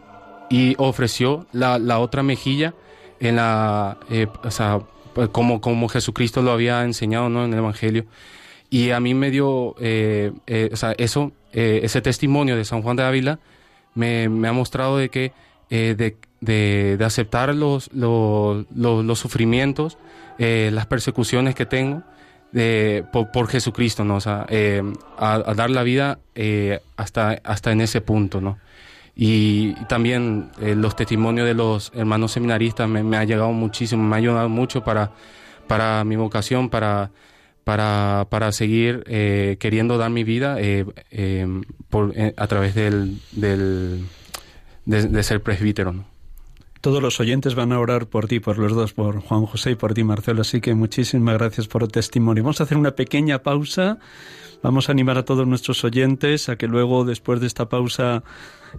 [SPEAKER 5] y ofreció la, la, otra mejilla en la, eh, o sea, como, como Jesucristo lo había enseñado ¿no? en el Evangelio. Y a mí me dio, eh, eh, o sea, eso, eh, ese testimonio de San Juan de Ávila me, me ha mostrado de que de, de, de, aceptar los, los, los, sufrimientos, las persecuciones que tengo, de, por, por, Jesucristo, ¿no? Eh, a, dar la vida eh, hasta, hasta en ese punto, ¿no? Y, también eh, los testimonios de los hermanos seminaristas me, me, ha llegado muchísimo, me ha ayudado mucho para, para mi vocación, para, para, para seguir eh, queriendo dar mi vida eh, a través del, del de, ser presbítero.
[SPEAKER 3] Todos los oyentes van a orar por ti, por los dos, por Juan José y por ti, Marcelo. Así que muchísimas gracias por el testimonio. Vamos a hacer una pequeña pausa. Vamos a animar a todos nuestros oyentes a que luego, después de esta pausa,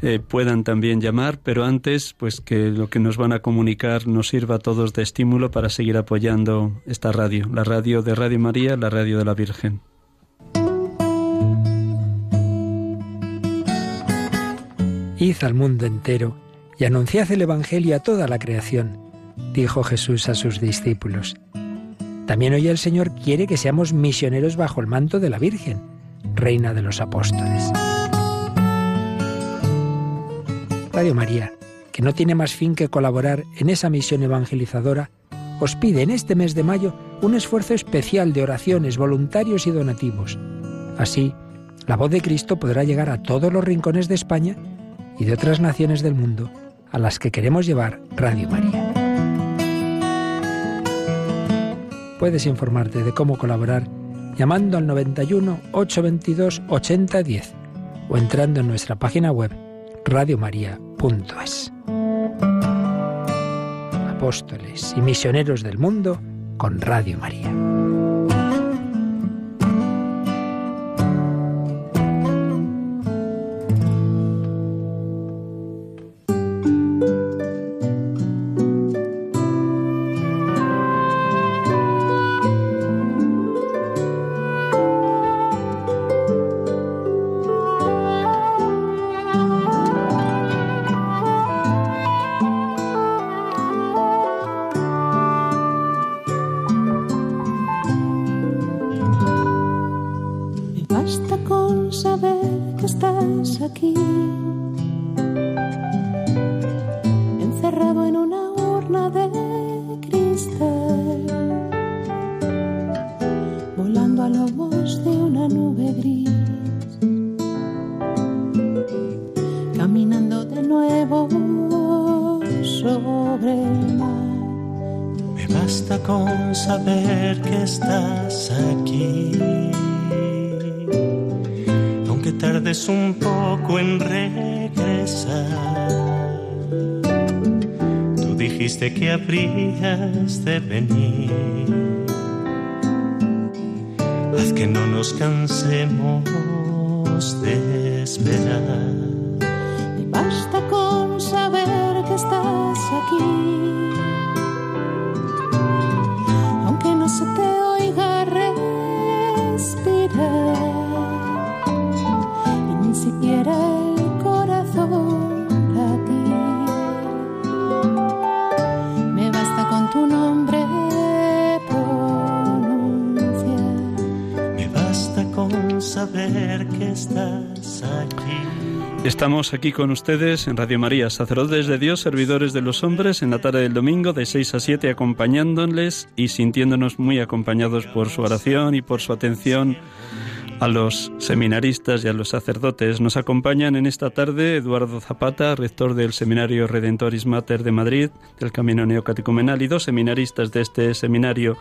[SPEAKER 3] eh, puedan también llamar, pero antes, pues que lo que nos van a comunicar nos sirva a todos de estímulo para seguir apoyando esta radio, la radio de Radio María, la radio de la Virgen.
[SPEAKER 7] Id al mundo entero y anunciad el Evangelio a toda la creación, dijo Jesús a sus discípulos. También hoy el Señor quiere que seamos misioneros bajo el manto de la Virgen, Reina de los Apóstoles. Radio María, que no tiene más fin que colaborar en esa misión evangelizadora, os pide en este mes de mayo un esfuerzo especial de oraciones, voluntarios y donativos. Así, la voz de Cristo podrá llegar a todos los rincones de España y de otras naciones del mundo a las que queremos llevar Radio María. Puedes informarte de cómo colaborar llamando al 91 822 8010 o entrando en nuestra página web radiomaria.es. Apóstoles y misioneros del mundo con Radio María.
[SPEAKER 8] estás aquí.
[SPEAKER 9] Habrías de venir. Aquí
[SPEAKER 3] con ustedes en Radio María, sacerdotes de Dios, servidores de los hombres, en la tarde del domingo de 6 a 7 acompañándoles y sintiéndonos muy acompañados por su oración y por su atención a los seminaristas y a los sacerdotes. Nos acompañan en esta tarde Eduardo Zapata, rector del Seminario Redentoris Mater de Madrid, del Camino Neocatecumenal, y dos seminaristas de este seminario,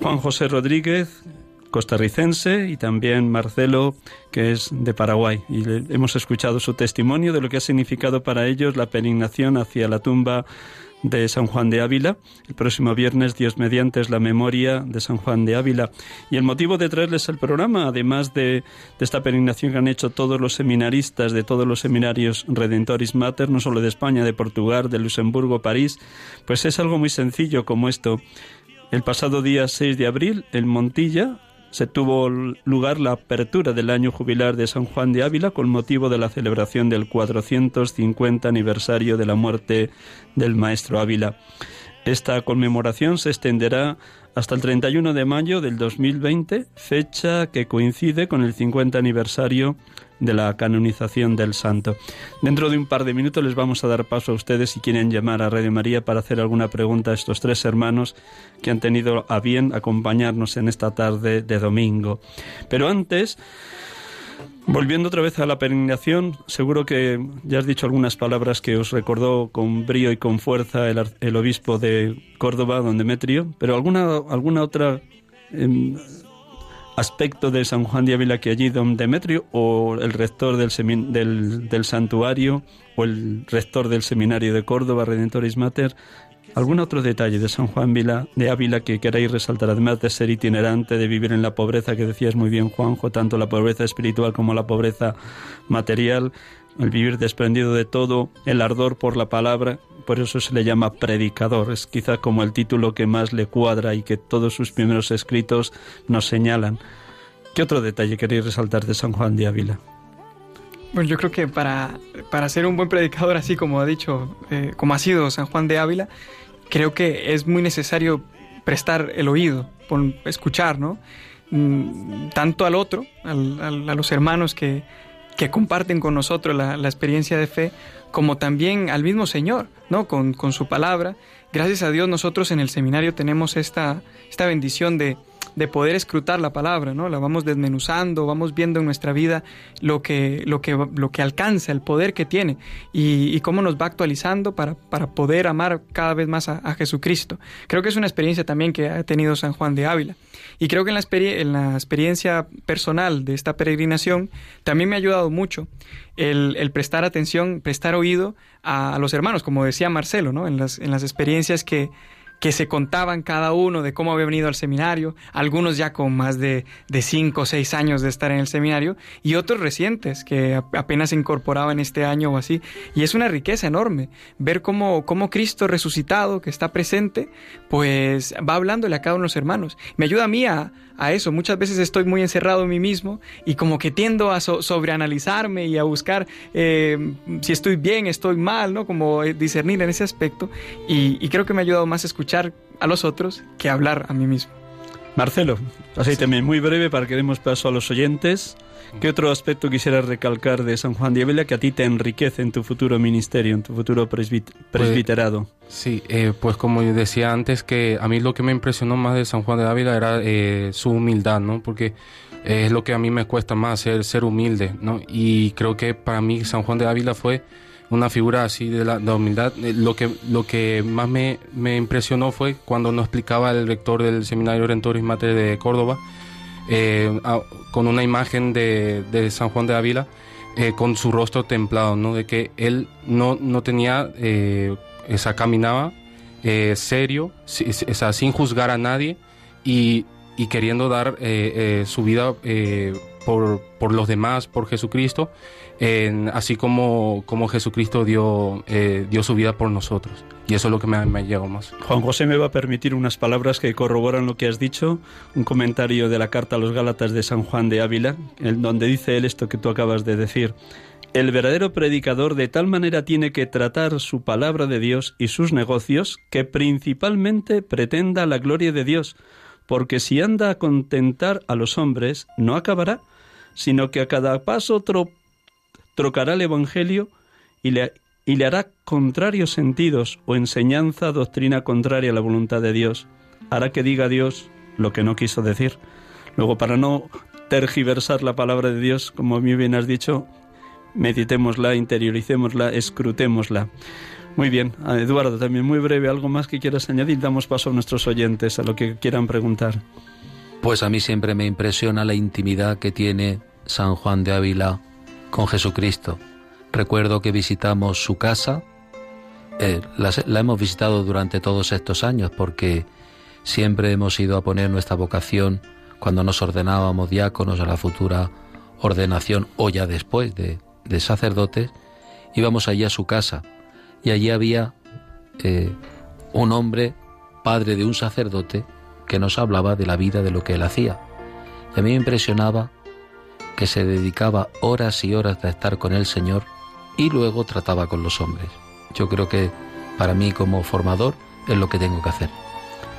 [SPEAKER 3] Juan José Rodríguez, costarricense, y también Marcelo, que es de Paraguay. Y hemos escuchado su testimonio de lo que ha significado para ellos la peregrinación hacia la tumba de San Juan de Ávila. El próximo viernes, Dios mediante, es la memoria de San Juan de Ávila. Y el motivo de traerles el programa, además de, de, esta peregrinación que han hecho todos los seminaristas de todos los seminarios Redentoris Mater, no solo de España, de Portugal, de Luxemburgo, París, pues es algo muy sencillo como esto. El pasado día 6 de abril, en Montilla, se tuvo lugar la apertura del año jubilar de San Juan de Ávila con motivo de la celebración del 450 aniversario de la muerte del maestro Ávila. Esta conmemoración se extenderá hasta el 31 de mayo del 2020, fecha que coincide con el 50 aniversario de la canonización del santo. Dentro de un par de minutos les vamos a dar paso a ustedes si quieren llamar a Radio María para hacer alguna pregunta a estos tres hermanos que han tenido a bien acompañarnos en esta tarde de domingo. Pero antes... Volviendo otra vez a la peregrinación, seguro que ya has dicho algunas palabras que os recordó con brío y con fuerza el, obispo de Córdoba, don Demetrio, pero alguna, alguna otra em, aspecto de San Juan de Ávila que allí don Demetrio o el rector del, del, del, santuario o el rector del seminario de Córdoba, Redentoris Mater, algún otro detalle de San Juan de Ávila que queráis resaltar, además de ser itinerante, de vivir en la pobreza que decías muy bien Juanjo, tanto la pobreza espiritual como la pobreza material, el vivir desprendido de todo, el ardor por la palabra, por eso se le llama predicador, es quizá como el título que más le cuadra y que todos sus primeros escritos nos señalan. ¿Qué otro detalle queréis resaltar de San Juan de Ávila?
[SPEAKER 4] Bueno, yo creo que para, para ser un buen predicador, así como ha dicho, eh, como ha sido San Juan de Ávila, creo que es muy necesario prestar el oído, escuchar, ¿no? Mm, tanto al otro, a los hermanos que, que comparten con nosotros la, la, experiencia de fe, como también al mismo Señor, ¿no? Con, con, su palabra. Gracias a Dios nosotros en el seminario tenemos esta, esta bendición de, de poder escrutar la palabra, ¿no? La vamos desmenuzando, vamos viendo en nuestra vida lo que, lo que, lo que alcanza, el poder que tiene y, cómo nos va actualizando para, para, poder amar cada vez más a, Jesucristo. Creo que es una experiencia también que ha tenido San Juan de Ávila. Y creo que en la, en la experiencia personal de esta peregrinación también me ha ayudado mucho el, el prestar atención, prestar oído a, a, los hermanos, como decía Marcelo, ¿no? En las, en las experiencias que que se contaban cada uno de cómo había venido al seminario, algunos ya con más de, de cinco o seis años de estar en el seminario y otros recientes que apenas se incorporaban este año o así. Y es una riqueza enorme ver cómo, cómo Cristo resucitado, que está presente, pues va hablándole a cada uno de los hermanos. Me ayuda a mí a, a eso. Muchas veces estoy muy encerrado en mí mismo y como que tiendo a sobreanalizarme y a buscar eh, si estoy bien, estoy mal, ¿no? Como eh, discernir en ese aspecto. Y, creo que me ha ayudado más a escuchar a los otros que hablar a mí mismo.
[SPEAKER 3] Marcelo, así también muy breve para que demos paso a los oyentes. ¿Qué otro aspecto quisieras recalcar de San Juan de Ávila que a ti te enriquece en tu futuro ministerio, en tu futuro pues, presbiterado?
[SPEAKER 5] sí, eh, pues como decía antes, que a mí lo que me impresionó más de San Juan de Ávila era eh, su humildad, ¿no? Porque es lo que a mí me cuesta más, ser, ser humilde, ¿no? Y creo que para mí San Juan de Ávila fue una figura así de la, humildad. Eh, lo que, lo que más me, me, impresionó fue cuando nos explicaba el rector del Seminario Rentoris Mater de Córdoba, eh, con una imagen de, de, San Juan de Ávila, eh, con su rostro templado, ¿no? De que él no, no tenía, eh, esa caminaba serio, sin juzgar a nadie y, y queriendo dar su vida por, por, los demás, por Jesucristo, así como, como Jesucristo dio, dio su vida por nosotros. Y eso es lo que me, me más.
[SPEAKER 3] Juan José me va a permitir unas palabras que corroboran lo que has dicho, un comentario de la carta a los Gálatas de San Juan de Ávila, en donde dice él esto que tú acabas de decir. El verdadero predicador de tal manera tiene que tratar su palabra de Dios y sus negocios que principalmente pretenda la gloria de Dios, porque si anda a contentar a los hombres, no acabará, sino que a cada paso trocará el Evangelio y le, hará contrarios sentidos o enseñanza, doctrina contraria a la voluntad de Dios. Hará que diga Dios lo que no quiso decir. Luego, para no tergiversar la palabra de Dios, como muy bien has dicho, meditémosla, interioricémosla, escrutémosla. Muy bien, Eduardo, también muy breve, algo más que quieras añadir, damos paso a nuestros oyentes, a lo que quieran preguntar.
[SPEAKER 6] Pues a mí siempre me impresiona la intimidad que tiene San Juan de Ávila con Jesucristo. Recuerdo que visitamos su casa, eh, la, hemos visitado durante todos estos años porque siempre hemos ido a poner nuestra vocación cuando nos ordenábamos diáconos a la futura ordenación o ya después de, de sacerdotes, íbamos allí a su casa y allí había eh, un hombre, padre de un sacerdote, que nos hablaba de la vida, de lo que él hacía. Y a mí me impresionaba que se dedicaba horas y horas a estar con el Señor y luego trataba con los hombres. Yo creo que para mí como formador es lo que tengo que hacer.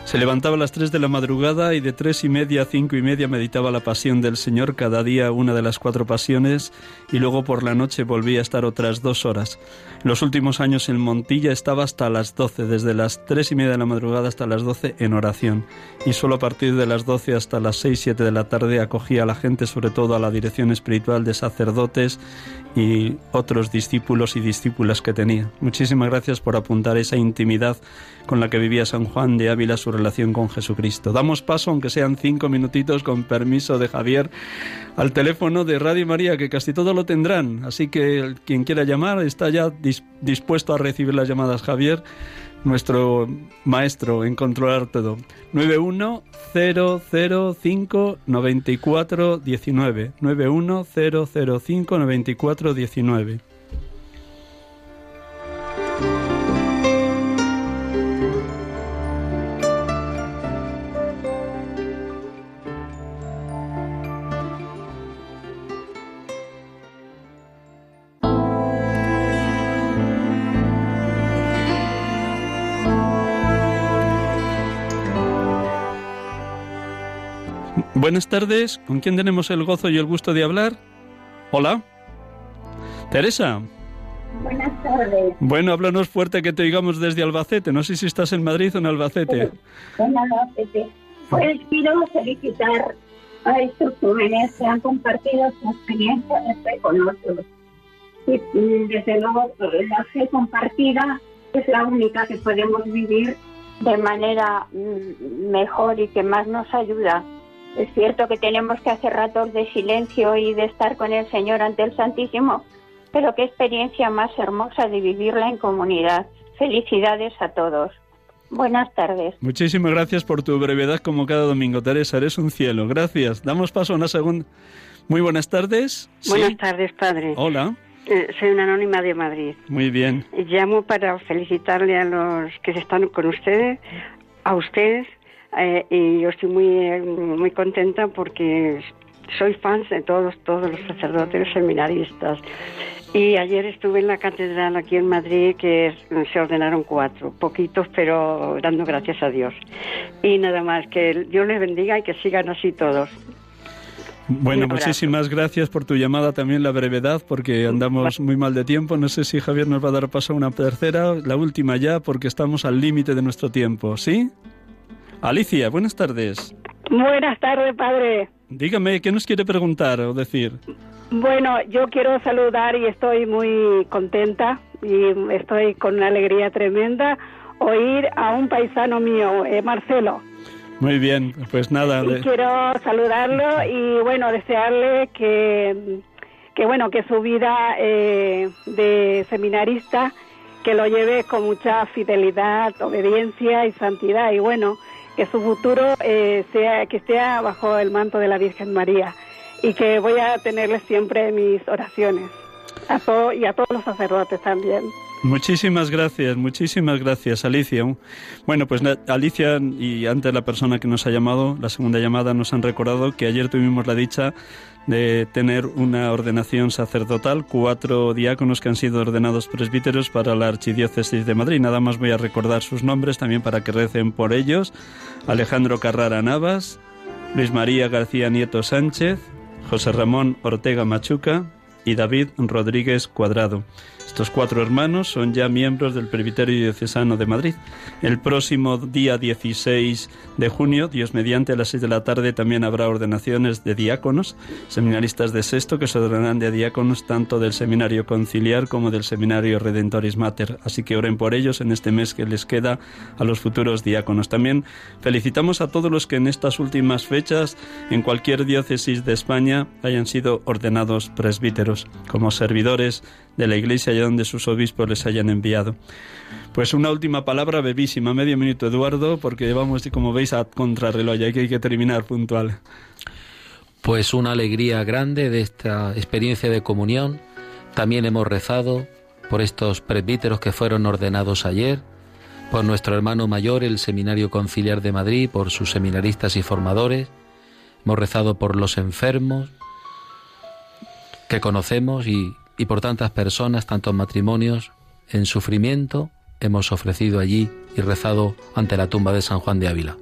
[SPEAKER 3] Se levantaba a las tres de la madrugada y de tres y media a cinco y media meditaba la pasión del Señor, cada día una de las cuatro pasiones, y luego por la noche volvía a estar otras dos horas. En los últimos años en Montilla estaba hasta las doce, desde las tres y media de la madrugada hasta las doce en oración, y solo a partir de las doce hasta las seis, siete de la tarde acogía a la gente, sobre todo a la dirección espiritual de sacerdotes y otros discípulos y discípulas que tenía. Muchísimas gracias por apuntar esa intimidad con la que vivía San Juan de Ávila su relación con Jesucristo. Damos paso, aunque sean cinco minutitos, con permiso de Javier, al teléfono de Radio María, que casi todo lo tendrán. Así que quien quiera llamar está ya dispuesto a recibir las llamadas. Javier, nuestro maestro en controlar todo. 91005 9419. Buenas tardes, ¿con quién tenemos el gozo y el gusto de hablar? Hola. Teresa.
[SPEAKER 10] Buenas tardes.
[SPEAKER 3] Bueno, háblanos fuerte que te oigamos desde Albacete. No sé si estás en Madrid o en Albacete.
[SPEAKER 10] En Albacete. Pues quiero felicitar a estos jóvenes que han compartido su experiencia fe con nosotros. Y desde luego la fe compartida es la única que podemos vivir de manera mm, mejor y que más nos ayuda es cierto que tenemos que hacer ratos de silencio y de estar con el Señor ante el Santísimo, pero qué experiencia más hermosa de vivirla en comunidad. Felicidades a todos. Buenas tardes.
[SPEAKER 3] Muchísimas gracias por tu brevedad como cada domingo, Teresa. Eres un cielo. Gracias. Damos paso a una segunda. Muy buenas tardes.
[SPEAKER 11] Buenas tardes, padre.
[SPEAKER 3] Hola.
[SPEAKER 11] Eh, soy una anónima de Madrid.
[SPEAKER 3] Muy bien.
[SPEAKER 11] Llamo para felicitarle a los que están con ustedes, a ustedes eh, y yo estoy muy, muy contenta porque soy fan de todos, todos los sacerdotes seminaristas. Y ayer estuve en la catedral aquí en Madrid, que se ordenaron cuatro, poquitos, pero dando gracias a Dios. Y nada más, que Dios les bendiga y que sigan así todos.
[SPEAKER 3] Bueno, muchísimas gracias por tu llamada, también la brevedad, porque andamos muy mal de tiempo. No sé si Javier nos va a dar paso a una tercera, la última ya, porque estamos al límite de nuestro tiempo, ¿sí? Alicia, buenas tardes.
[SPEAKER 12] Buenas tardes, padre.
[SPEAKER 3] Dígame, ¿qué nos quiere preguntar o decir?
[SPEAKER 12] Bueno, yo quiero saludar y estoy muy contenta y estoy con una alegría tremenda oír a un paisano mío, eh, Marcelo.
[SPEAKER 3] Muy bien, pues nada.
[SPEAKER 12] quiero saludarlo y bueno, desearle que, que bueno, que su vida eh, de seminarista, que lo lleve con mucha fidelidad, obediencia y santidad y bueno, que su futuro eh, sea que esté bajo el manto de la Virgen María y que voy a tenerle siempre mis oraciones a todo, y a todos los sacerdotes también.
[SPEAKER 3] Muchísimas gracias, muchísimas gracias, Alicia. Bueno, pues Alicia y antes la persona que nos ha llamado, la segunda llamada, nos han recordado que ayer tuvimos la dicha de tener una ordenación sacerdotal, cuatro diáconos que han sido ordenados presbíteros para la Archidiócesis de Madrid. Nada más voy a recordar sus nombres también para que recen por ellos. Alejandro Carrara Navas, Luis María García Nieto Sánchez, José Ramón Ortega Machuca, y David Rodríguez Cuadrado. Estos cuatro hermanos son ya miembros del Presbiterio Diocesano de Madrid. El próximo día 16 de junio, Dios mediante, a las 6 de la tarde también habrá ordenaciones de diáconos, seminaristas de sexto que se ordenarán de diáconos tanto del Seminario Conciliar como del Seminario Redentoris Mater. Así que oren por ellos en este mes que les queda a los futuros diáconos. También felicitamos a todos los que en estas últimas fechas, en cualquier diócesis de España, hayan sido ordenados presbíteros como servidores de la Iglesia y donde sus obispos les hayan enviado. Pues una última palabra bebísima, medio minuto Eduardo, porque vamos, como veis, a contrarreloj, hay que terminar puntual.
[SPEAKER 6] Pues una alegría grande de esta experiencia de comunión. También hemos rezado por estos presbíteros que fueron ordenados ayer, por nuestro hermano mayor, el Seminario Conciliar de Madrid, por sus seminaristas y formadores. Hemos rezado por los enfermos que conocemos y y por tantas personas, tantos matrimonios en sufrimiento, hemos ofrecido allí y rezado ante la tumba de San Juan de Ávila.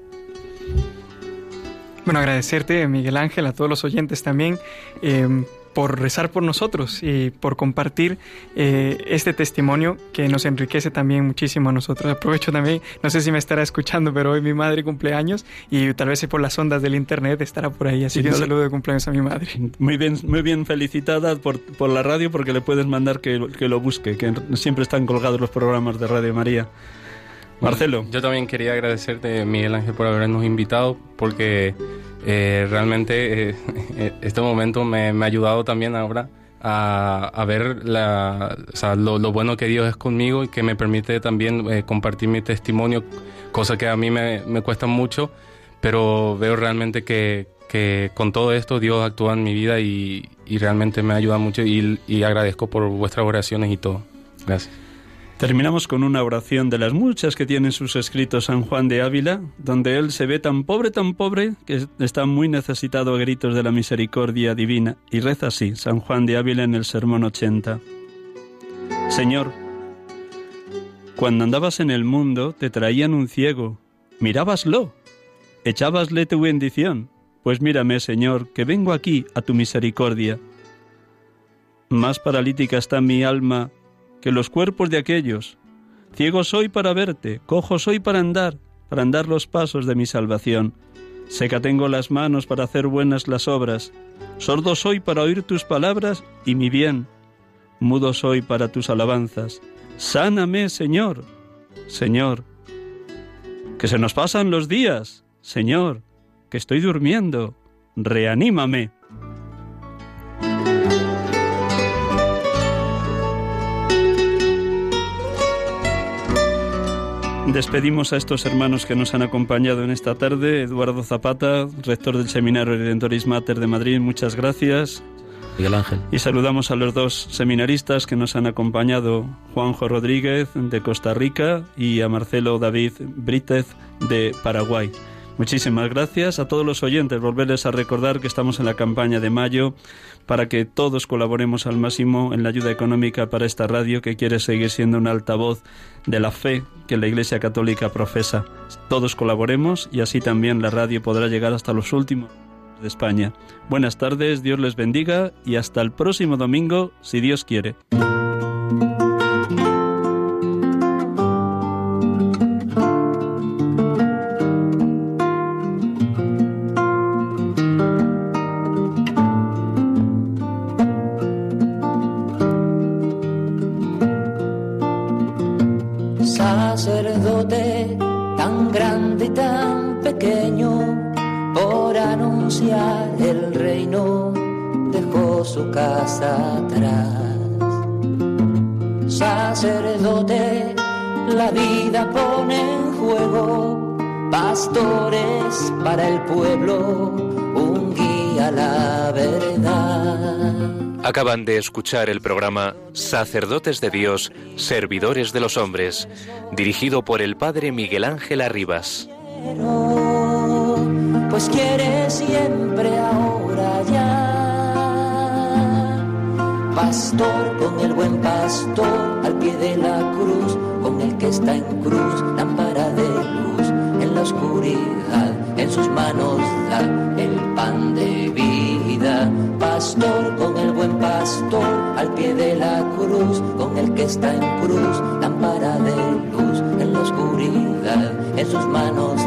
[SPEAKER 4] Bueno, agradecerte, Miguel Ángel, a todos los oyentes también. Eh, por rezar por nosotros y por compartir eh, este testimonio que nos enriquece también muchísimo a nosotros. Aprovecho también, no sé si me estará escuchando, pero hoy mi madre cumpleaños y tal vez por las ondas del internet estará por ahí. Así que un saludo de cumpleaños a mi madre.
[SPEAKER 3] Muy bien, muy bien felicitada por, por la radio porque le puedes mandar que, que lo busque, que siempre están colgados los programas de Radio María. Marcelo.
[SPEAKER 5] Yo también quería agradecerte, Miguel Ángel, por habernos invitado, porque eh, realmente eh, [laughs] este momento me, ha ayudado también ahora a, ver la, lo, bueno que Dios es conmigo y que me permite también eh, compartir mi testimonio, cosa que a mí me, cuesta mucho, pero veo realmente que, con todo esto Dios actúa en mi vida y, y realmente me ayuda mucho y, y agradezco por vuestras oraciones y todo. Gracias.
[SPEAKER 3] Terminamos con una oración de las muchas que tiene sus escritos San Juan de Ávila, donde él se ve tan pobre, tan pobre, que está muy necesitado a gritos de la misericordia divina, y reza así, San Juan de Ávila en el Sermón 80. Señor, cuando andabas en el mundo te traían un ciego, mirábaslo, echábasle tu bendición, pues mírame, Señor, que vengo aquí a tu misericordia. Más paralítica está mi alma que los cuerpos de aquellos. Ciego soy para verte, cojo soy para andar, para andar los pasos de mi salvación. Seca tengo las manos para hacer buenas las obras. Sordo soy para oír tus palabras y mi bien. Mudo soy para tus alabanzas. Sáname, Señor. Señor. Que se nos pasan los días. Señor. Que estoy durmiendo. Reanímame. Despedimos a estos hermanos que nos han acompañado en esta tarde. Eduardo Zapata, rector del Seminario Redentoris Mater de Madrid, muchas gracias.
[SPEAKER 6] Miguel Ángel.
[SPEAKER 3] Y saludamos a los dos seminaristas que nos han acompañado, Juanjo Rodríguez de Costa Rica y a Marcelo David Brítez de Paraguay. Muchísimas gracias a todos los oyentes. Volverles a recordar que estamos en la campaña de mayo para que todos colaboremos al máximo en la ayuda económica para esta radio que quiere seguir siendo un altavoz de la fe que la Iglesia Católica profesa. Todos colaboremos y así también la radio podrá llegar hasta los últimos de España. Buenas tardes, Dios les bendiga y hasta el próximo domingo, si Dios quiere.
[SPEAKER 1] Acaban de escuchar el programa Sacerdotes de Dios, Servidores de los Hombres, dirigido por el Padre Miguel Ángel Arribas.
[SPEAKER 2] Pues quiere siempre ahora ya. Pastor con el buen pastor al pie de la cruz, con el que está en cruz, lámpara de luz en la oscuridad en sus manos da el pan de vida. Pastor con el buen pastor pie de la cruz, con el que está en cruz, lámpara de luz en la oscuridad, en sus manos